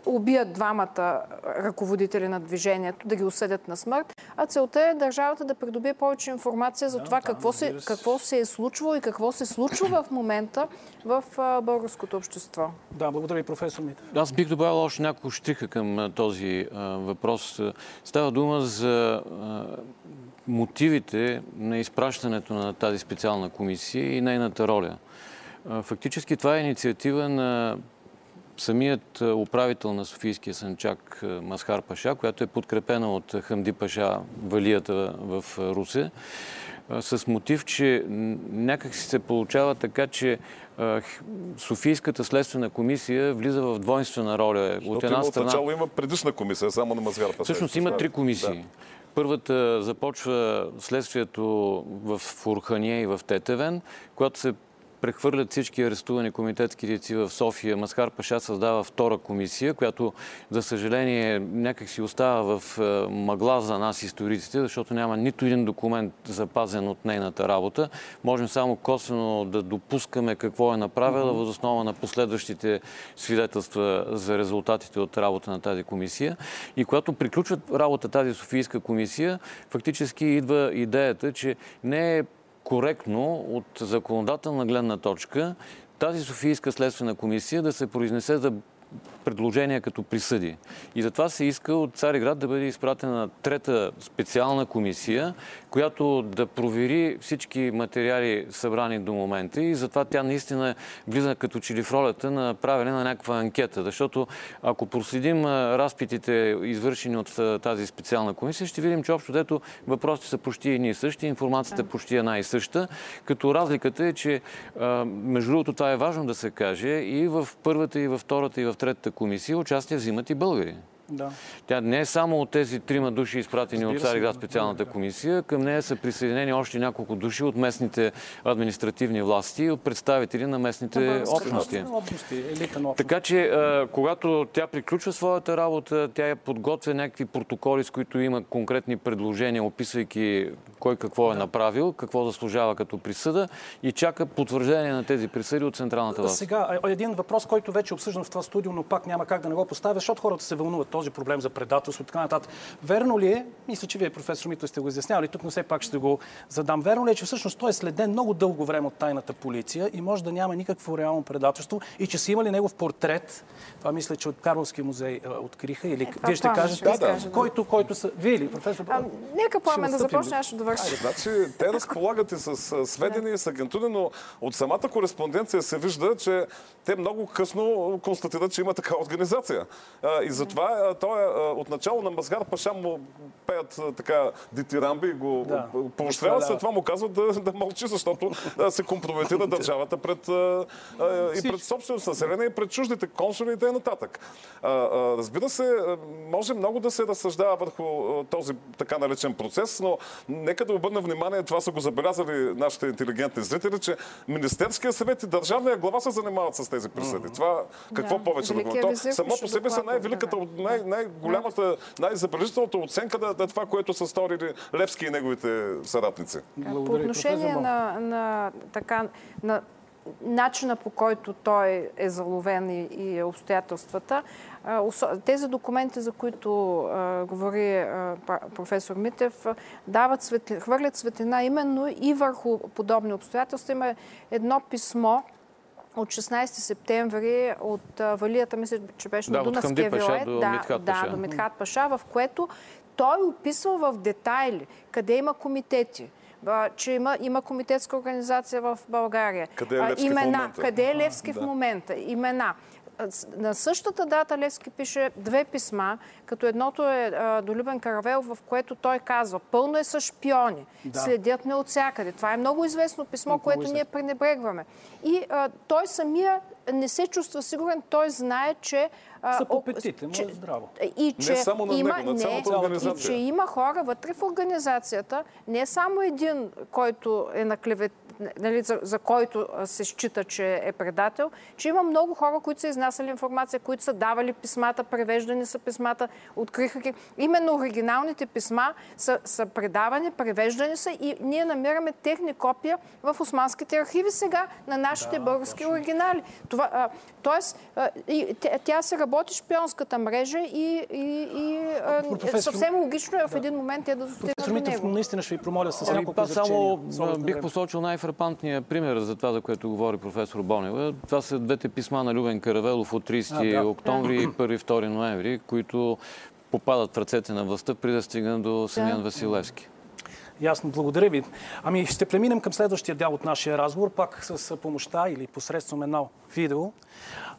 убият двамата ръководители на движението, да ги осъдят на смърт, а целта е държавата да придобие повече информация за това какво се, какво се е случвало и какво се случва в момента в българското общество. Да, благодаря ви, професор Митев. Аз бих добавил още няколко штриха към този а, въпрос. Става дума за а, мотивите на изпращането на тази специална комисия и нейната роля. А, фактически това е инициатива на самият а, управител на Софийския санчак а, Масхар Паша, която е подкрепена от Хамди Паша, валията в а, Русе, с мотив, че някак си се получава така, че Софийската следствена комисия влиза в двойствена роля. От Защото една от страна... начало има предишна комисия, само на Мазгар Пасеж. Всъщност има три комисии. Първата започва следствието в Фурхания и в Тетевен, която се прехвърлят всички арестувани комитетски дейци в София. Маскар Паша създава втора комисия, която, за съжаление, някак си остава в е, мъгла за нас, историците, защото няма нито един документ запазен от нейната работа. Можем само косвено да допускаме какво е направила, въз основа на последващите свидетелства за резултатите от работа на тази комисия. И когато приключва работа тази Софийска комисия, фактически идва идеята, че не е коректно от законодателна гледна точка тази Софийска следствена комисия да се произнесе за предложения като присъди. И затова се иска от Цариград да бъде изпратена трета специална комисия, която да провери всички материали събрани до момента и затова тя наистина влиза като че ли в ролята на правене на някаква анкета. Защото ако проследим разпитите, извършени от тази специална комисия, ще видим, че общо дето въпросите са почти едни и същи, информацията почти една и съща, като разликата е, че между другото това е важно да се каже и в първата, и във втората, и в третата комисия участие взимат и българи. Да. Тя не е само от тези трима души, изпратени Разбира от Цариград да. специалната комисия. Към нея са присъединени още няколко души от местните административни власти и от представители на местните общности. Общности, общности. Така че, а, когато тя приключва своята работа, тя я подготвя някакви протоколи, с които има конкретни предложения, описвайки кой какво е направил, какво заслужава като присъда и чака потвърждение на тези присъди от Централната власт. Сега, един въпрос, който вече обсъждан в това студио, но пак няма как да не го поставя, защото хората се вълнуват този проблем за предателство и така нататък. Верно ли е, мисля, че вие, професор Митов, сте го изяснявали тук, но все пак ще го задам. Верно ли е, че всъщност той е следен много дълго време от тайната полиция и може да няма никакво реално предателство и че са имали негов портрет, това мисля, че от Карловския музей а, откриха, или това вие ще кажете, изкаже, да. който, който са... Вие ли, професор? А, нека Пламен да започне, аз ще довърша. Значи, те разполагат и с сведения, с агентури, но от самата кореспонденция се вижда, че те много късно констатират, че има такава организация. И затова а, той е, а, отначало на Мазгар Паша му пеят а, така дитирамби и го Да. поощряват, след това му казват да, да мълчи, защото да се компрометира (laughs) държавата пред, а, и пред собственото население, и пред чуждите консули и т.н. Разбира се, може много да се разсъждава върху този така наречен процес, но нека да обърна внимание, това са го забелязали нашите интелигентни зрители, че Министерския съвет и Държавния глава се занимават с тези присъди. Това какво Да. повече да го... Само по себе са най-великата, да. Най- най-голямата, най-забележителната оценка на, на това, което са сторили Левски и неговите съратници. По отношение на, на, така, на начина по който той е заловен и, и обстоятелствата, а, осо- тези документи, за които а, говори а, професор Митев, дават светли, хвърлят светлина именно и върху подобни обстоятелства. Има едно писмо, от 16 септември от а, Валията, мисля, че беше Да, на Дунавския вилет. до да, Митхат да, Паша. до Митхат Паша, в което той описва в детайли къде има комитети, а, че има, има комитетска организация в България. Къде е А, Левски в имена, момента? Къде е Левски в да. момента? Имена. На същата дата Левски пише две писма, като едното е а, до Любен Каравел, в което той казва, пълно е с шпиони, Да. следят ме от всякъде. Това е много известно писмо, Много което известно. ние пренебрегваме. И а, той самия не се чувства сигурен, той знае, че... а, За о- апетита му е здраво. И че само на има, него, на не, цялата и организация. че има хора вътре в организацията, не само един, който е на клевет, нали, за, за който се счита, че е предател, че има много хора, които са изнасяли информация, които са давали писмата, превеждани са писмата, откриха ги. Именно оригиналните писма са, са предавани, превеждани са и ние намираме техни копия в османските архиви сега на нашите български оригинали. Това, а, тоест, а, и, тя, тя се работи шпионската мрежа и, и, и а, Професор- съвсем логично е в един момент те да достигнат Професор до него. наистина ще ви промоля с Ами, няколко само бих посочил най-фрапантния пример за това, за което говори професор Бонева. Това са двете писма на Любен Каравелов от 30 А, да. октомври и 1-2 ноември, които попадат в ръцете на властта, преди да стигнат до Симеон Василевски. Ясно, благодаря ви. Ами ще преминем към следващия дял от нашия разговор, пак с помощта или посредством едно видео.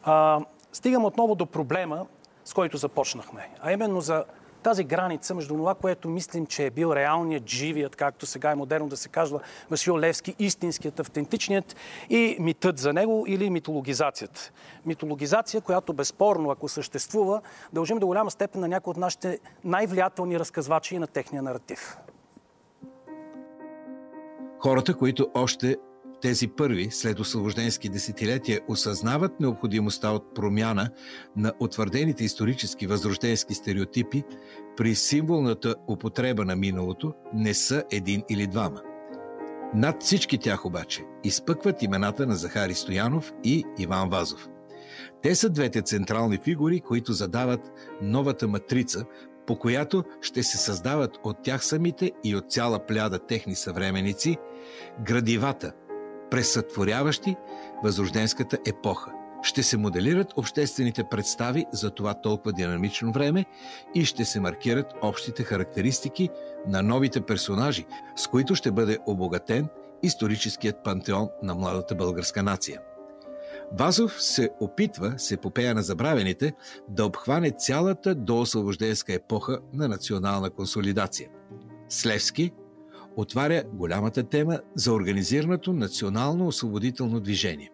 А, стигам отново до проблема, с който започнахме, а именно за тази граница между това, което мислим, че е бил реалният, живият, както сега е модерно да се казва, Васил Левски, истинският, автентичният и митът за него или митологизацията. Митологизация, която безспорно, ако съществува, дължим до голяма степен на някои от нашите най-влиятелни разказвачи и на техния наратив. Хората, които още Тези първи, след освобожденски десетилетия, осъзнават необходимостта от промяна на утвърдените исторически възрожденски стереотипи при символната употреба на миналото не са един или двама. Над всички тях обаче изпъкват имената на Захари Стоянов и Иван Вазов. Те са двете централни фигури, които задават новата матрица, по която ще се създават от тях самите и от цяла пляда техни съвременици градивата, пресътворяващи възрожденската епоха. Ще се моделират обществените представи за това толкова динамично време и ще се маркират общите характеристики на новите персонажи, с които ще бъде обогатен историческият пантеон на младата българска нация. Вазов се опитва, се попея на забравените, да обхване цялата доосвобожденска епоха на национална консолидация. Слевски отваря голямата тема за организираното национално освободително движение.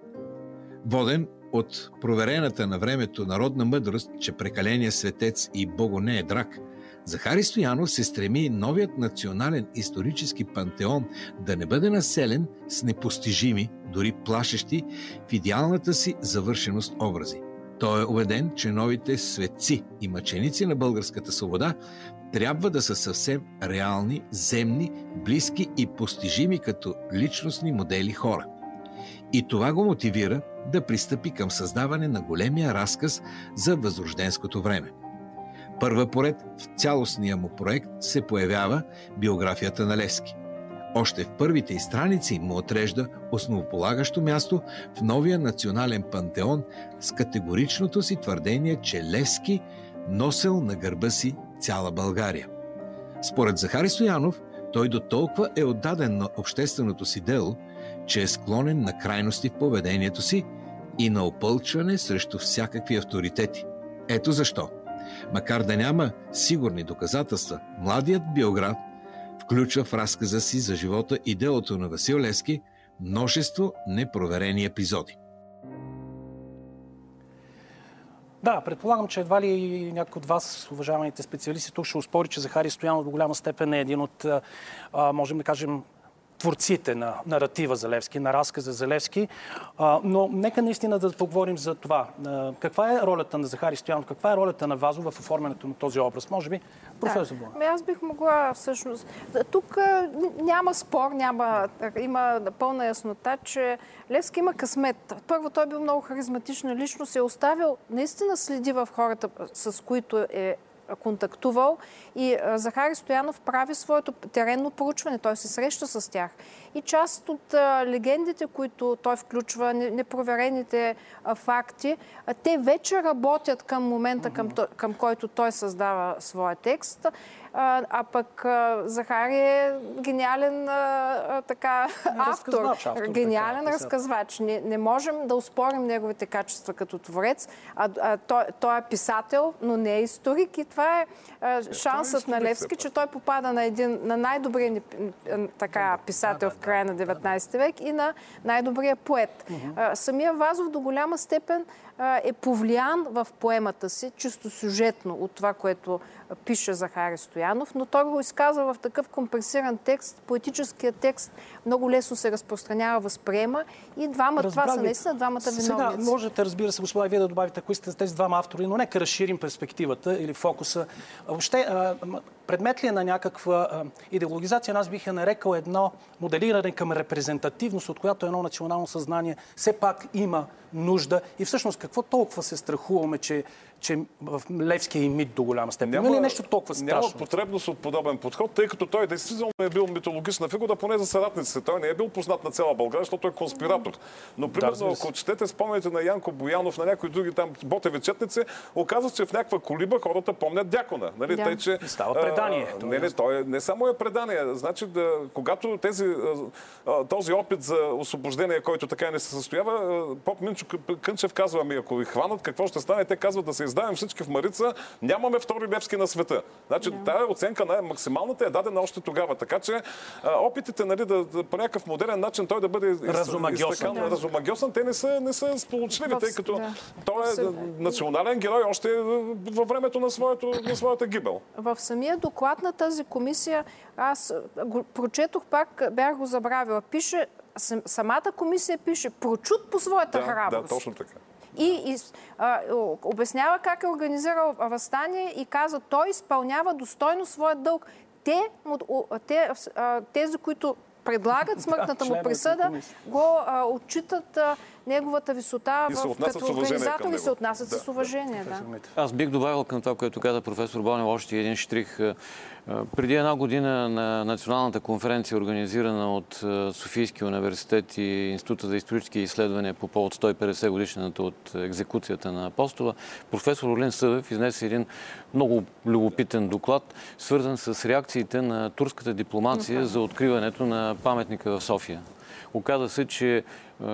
Воден от проверената на времето народна мъдрост, че прекаления светец и Бого не е драк, Захари Стоянов се стреми новият национален исторически пантеон да не бъде населен с непостижими, дори плашещи в идеалната си завършеност образи. Той е убеден, че новите светци и мъченици на българската свобода трябва да са съвсем реални, земни, близки и постижими като личностни модели хора. И това го мотивира да пристъпи към създаване на големия разказ за възрожденското време. Първа поред в цялостния му проект се появява биографията на Левски. Още в първите и страници му отрежда основополагащо място в новия национален пантеон с категоричното си твърдение, че Левски носел на гърба си цяла България. Според Захари Стоянов, той до толкова е отдаден на общественото си дело, че е склонен на крайности в поведението си и на опълчване срещу всякакви авторитети. Ето защо. Макар да няма сигурни доказателства, младият биограф включва в разказа си за живота и делото на Васил Лески множество непроверени епизоди. Да, предполагам, че едва ли някой от вас, уважаваните специалисти, тук ще успори, че Захари Стоянов до голяма степен е един от, можем да кажем, творците на наратива за Левски, на разказа за Левски. А, но нека наистина да поговорим за това. А, каква е ролята на Захари Стоянов, каква е ролята на Вазов в оформянето на този образ? Може би, професор да. Блон. Ами аз бих могла всъщност... Тук а, няма спор, няма... Има пълна яснота, че Левски има късмет. Първо, той е бил много харизматична личност, е оставил наистина следи в хората, с които е контактувал и Захари Стоянов прави своето теренно проучване. Той се среща с тях. И част от легендите, които той включва, непроверените факти, те вече работят към момента, към, към който той създава своя текст. А, а пък Захари е гениален а, така, автор, автор, гениален така, разказвач. Не, не можем да успорим неговите качества като творец. А, а, той, той е писател, но не е историк. И това е а, шансът на Левски, че той попада на, един, на най-добрия така, писател в края на 19 век и на най-добрия поет. Самия Вазов до голяма степен е повлиян в поемата си, чисто сюжетно от това, което пише Захари Стоянов, но той го изказва в такъв компресиран текст. Поетическият текст много лесно се разпространява, възприема и двама, това са наистина двамата виновници. Сега можете, разбира се, господа, вие да добавите, кои сте тези двама автори, но нека разширим перспективата или фокуса. Въобще, предмет ли е на някаква идеологизация, аз бих я нарекал едно моделиране към репрезентативност, от която едно национално съзнание все пак има нужда. И всъщност какво толкова се страхуваме, че че в Левския и мит до голяма степен. Няма, Има ли нещо толкова страшно? Няма потребност от подобен подход, тъй като той действително е бил митологична фигура, поне за съратниците. Той не е бил познат на цяла България, защото е конспиратор. Но примерно, да, ако четете спомните на Янко Боянов, на някои други там ботеви четници, оказва че в някаква колиба хората помнят дякона. Нали? Да. Тъй, че, и става предание. А, не, не, той е, не само е предание. Значи, да, когато тези, този опит за освобождение, който така не се състоява, поп Минчо Кънчев казва, ами ако ви хванат, какво ще стане? Те казват да се издаваме всички в Марица, нямаме втори Левски на света. Значи yeah. тази оценка на максималната е дадена още тогава. Така че а, опитите нали, да, да, по някакъв модерен начин той да бъде разумагиосан, да. разумагиосан те не са, не са сполучливи, тъй като да. той е национален герой още във времето на, своето, на своята гибел. В самия доклад на тази комисия аз го прочетох пак, бях го забравила. Пише сам- самата комисия пише прочут по своята Да, храброст. да, точно така. И, и а, обяснява как е организирал възстание и каза, той изпълнява достойно своя дълг. Те, те, тези, които предлагат (laughs) смъртната му присъда, го а, отчитат а, неговата висота И в, като организатор и се отнасят Да, с уважение. Да. Аз бих добавил към това, което каза професор Бонев, още един штрих. Преди една година на националната конференция, организирана от Софийския университет и Института за исторически изследвания по повод 150 годишната от екзекуцията на апостола, професор Олин Съвев изнесе един много любопитен доклад, свързан с реакциите на турската дипломация за откриването на паметника в София. Оказа се, че е,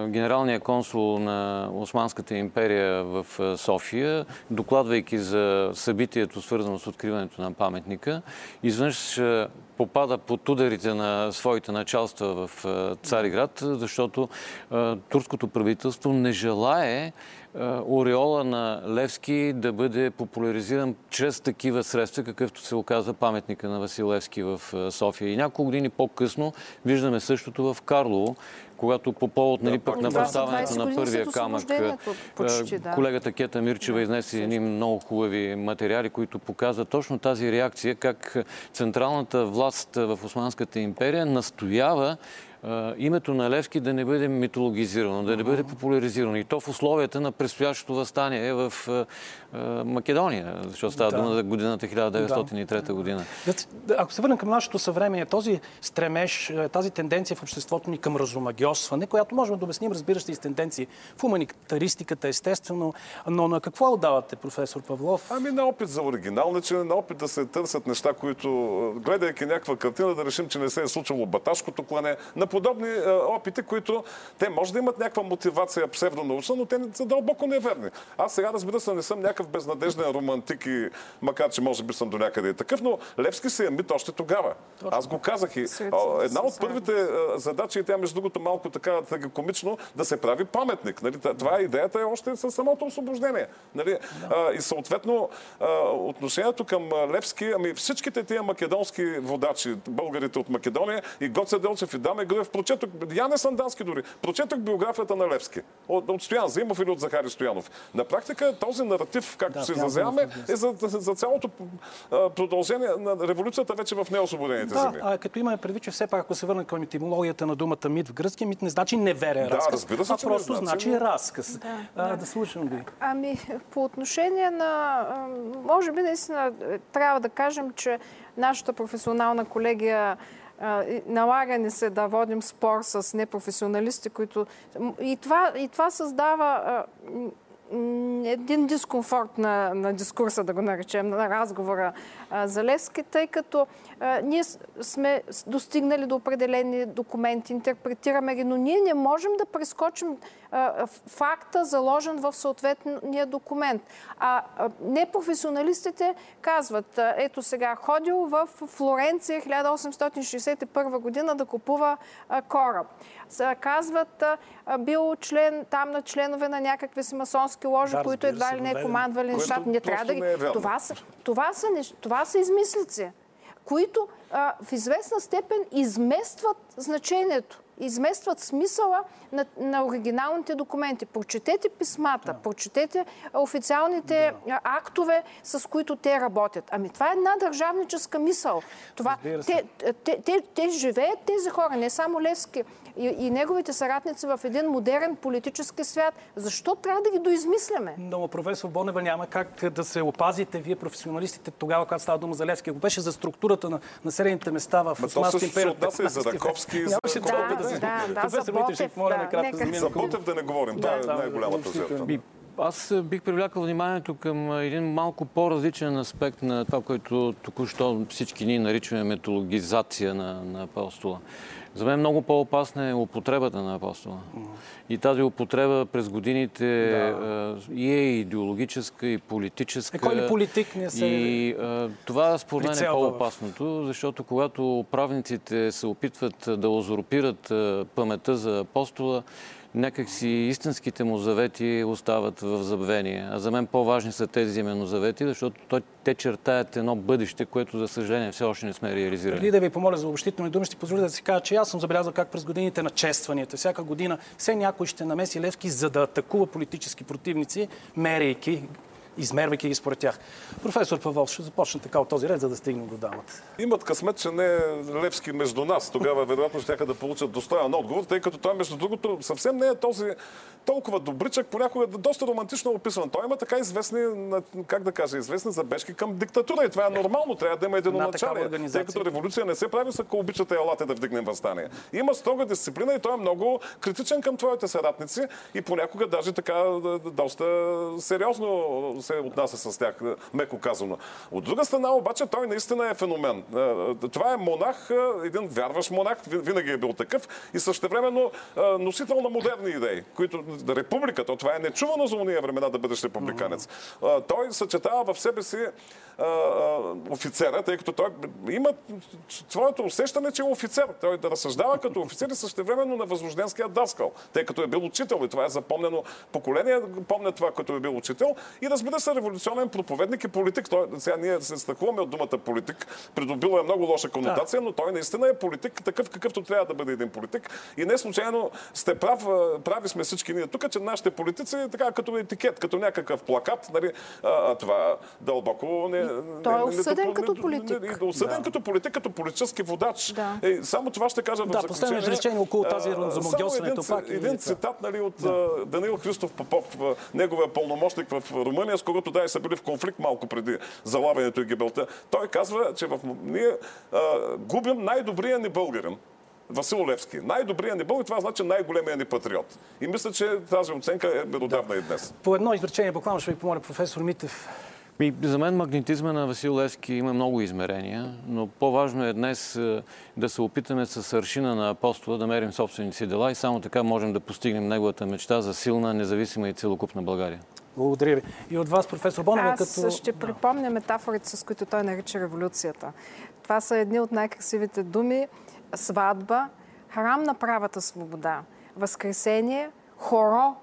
генералният консул на Османската империя в е, София, докладвайки за събитието, свързано с откриването на паметника, изведнъж е, попада под ударите на своите началства в Цариград, защото турското правителство не желае ореола на Левски да бъде популяризиран чрез такива средства, какъвто се оказа паметника на Васил Левски в е, София. И няколко години по-късно виждаме същото в Карлово, когато по повод нали, пък на това са 20 поставянето на първия камък, освобождението, почти, е, да. колегата Кета Мирчева изнесе едни много хубави материали, които показват точно тази реакция, как централната власт в Османската империя настоява името на Левски да не бъде митологизирано, да не бъде популяризирано. И то в условията на предстоящото възстание в е, е, Македония, защото става Да. дума за годината 1903 година. Да, Ако се върнем към нашето съвремие, този стремеж, е, тази тенденция в обществото ни към разумагиосване, която можем да обясним, разбира се, и с тенденции в хуманитаристиката, естествено, но на какво отдавате, професор Павлов? Ами на опит за оригиналничене, на опит да се търсят неща, които, е, гледайки някаква картина, да решим, че не се е случило баташкото клане, на подобни е, опити, които те може да имат някаква мотивация псевдонаучна, но те са дълбоко неверни. Аз сега, разбира се, не съм някакъв безнадежден романтик и макар, че може би съм до някъде и такъв, но Левски се е мит още тогава. Аз го казах и а, една от първите а, задачи, и тя между другото малко така комично, да се прави паметник. Нали? Това е идеята е още със самото освобождение. Нали? А, и съответно отношението към Левски, ами всичките тия македонски водачи, българите от Македония, и Гоце Делчев, и Даме Груев, прочетох, Яне Сандански дори, прочетох биографията на Левски. От, от Стоян Заимов или от Захари Стоянов. На практика този наратив, както Да, се изразяваме, е за, за, за цялото продължение на революцията вече в неосвободените Да, земи. а, като имаме предвид, че все пак, ако се върнем към етимологията на думата мит в гръцки, мит не значи неверен Да, разказ, разбира се, а че не просто значи, значи но- разказ. А, да слушам ви. Ами, по отношение на... Може би наистина е, трябва да кажем, че нашата професионална колегия налага ни се да водим спор с непрофесионалисти, които... И това, и това създава един дискомфорт на, на дискурса, да го наречем, на разговора а, за Левски, тъй като а, ние сме достигнали до определени документи, интерпретираме ги, но ние не можем да прескочим а, факта, заложен в съответния документ. А, а непрофесионалистите казват, а, ето сега, ходил в Флоренция 1861 година да купува а, кораб. Казват, а, бил член там на членове на някакви си масонски ложи, Да, които едва ли не въведено. командвали нещата. Не трябва да ги... е това, са, това, са, нещ- това са измислици, които а, в известна степен изместват значението, изместват смисъла на, на оригиналните документи. Прочетете писмата, прочетете официалните а, актове, с които те работят. Ами това е една държавническа мисъл. Това, те, те, те, те живеят тези хора, не само Левски и, и неговите съратници в един модерен политически свят. Защо трябва да ги доизмисляме? Но, професор Бонева, няма как да се опазите вие, професионалистите, тогава, когато става дума за Левски. Ако беше за структурата на населените места в Османска също се империя. отнася и за 15 век. Раковски, и за Нямаше Да, да да, да, Професор за Ботев, моля да, накратко За към- Ботев да не говорим. Това е да, най-голямата жертва. Аз а, бих привлякал вниманието към а, един малко по-различен аспект на това, което току-що всички ние наричаме метологизация на, на апостола. За мен много по-опасна е употребата на апостола. И тази употреба през годините а, и е идеологическа, и политическа. Е, кой ли политик не се И а, това според мен е по-опасното, защото когато правниците се опитват да узурпират а, паметта за апостола, някакси истинските му завети остават в забвение. А за мен по-важни са тези именно завети, защото той, те чертаят едно бъдеще, което, за съжаление, все още не сме реализирали. Преди да ви помоля за обобщителни думи, ще позволя да си кажа, че аз съм забелязал как през годините на честванията, всяка година, все някой ще намеси Левски, за да атакува политически противници, мерейки измервайки ги според тях. Професор Павел, ще започне така от този ред, за да стигнем до дамата. Имат късмет, че не е Левски между нас. Тогава вероятно ще да получат достоен отговор, тъй като той, между другото, съвсем не е този толкова добричък, понякога доста романтично описван. Той има така известни, как да кажа, известни забежки към диктатура и това е нормално. Трябва да има единоначалие. Тъй като революция не се прави, с ако обичате елате да вдигнем възстание. Има строга дисциплина и той е много критичен към твоите съратници и понякога даже така доста сериозно се отнася с тях, меко казано. От друга страна обаче той наистина е феномен. Това е монах, един вярващ монах, винаги е бил такъв и същевременно носител на модерни идеи, които република, то това е нечувано за уния времена да бъдеш републиканец. Той съчетава в себе си офицера, тъй като той има своето усещане, че е офицер. Той да разсъждава като офицер и същевременно на възрожденския даскал, тъй като е бил учител и това е запомнено поколение, помня това, като е бил учител и разбира се, революционен проповедник и политик. Той, сега ние се страхуваме от думата политик, придобила е много лоша конотация, но той наистина е политик, такъв какъвто трябва да бъде един политик. И не случайно сте прав, прави сме всички ние тук, че нашите политици така като етикет, като някакъв плакат, нали, а, това дълбоко не, той е осъден като политик. осъден като политик, като политически водач. Да. Е, само това ще кажа в да, последно изречение около тази ранзомогьосването. Само един, един цитат нали, от да. Данил Христов Попов, неговия пълномощник в Румъния, с когото да, са били в конфликт малко преди залавянето и гибелта. Той казва, че в... ние а, губим най-добрия ни българин. Васил Левски. Най-добрият ни българ, това значи най-големия ни патриот. И мисля, че тази оценка е меродавна да. и днес. По едно изречение, буквално ще ви помоля професор Митев. Ми, за мен магнетизма на Васил Левски има много измерения, но по-важно е днес е, да се опитаме с аршина на апостола да мерим собствените си дела и само така можем да постигнем неговата мечта за силна, независима и целокупна България. Благодаря ви. И от вас, професор Бонева, Аз като... ще припомня метафорите, с които той нарича революцията. Това са едни от най-красивите думи. Сватба, храм на правата свобода, възкресение, хоро,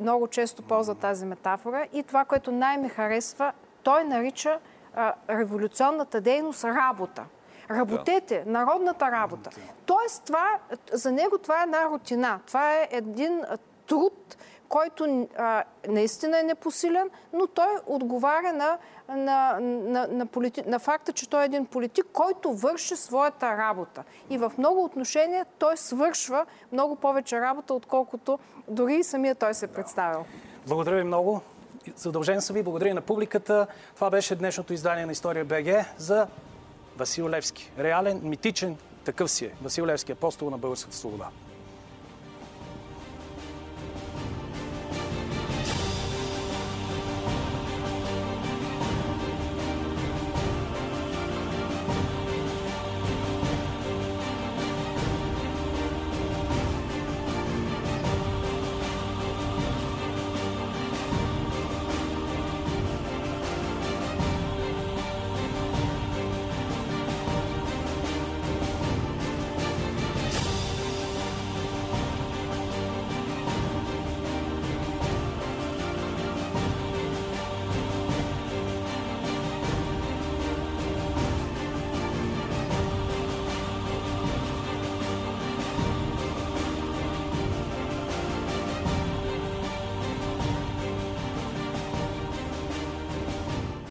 много често ползва тази метафора. И това, което най-ми харесва, той нарича а, революционната дейност работа. Работете, да. народната работа. Тоест, това, за него това е една рутина. Това е един труд, който а, наистина е непосилен, но той отговаря на, на, на, на, полити... на факта, че той е един политик, който върши своята работа. И в много отношения той свършва много повече работа, отколкото дори и самия той се е представил. Благодаря ви много. Задължен съм ви. Благодаря на публиката. Това беше днешното издание на История БГ за Васил Левски. Реален, митичен такъв си е. Васил Левски, апостол на българската свобода.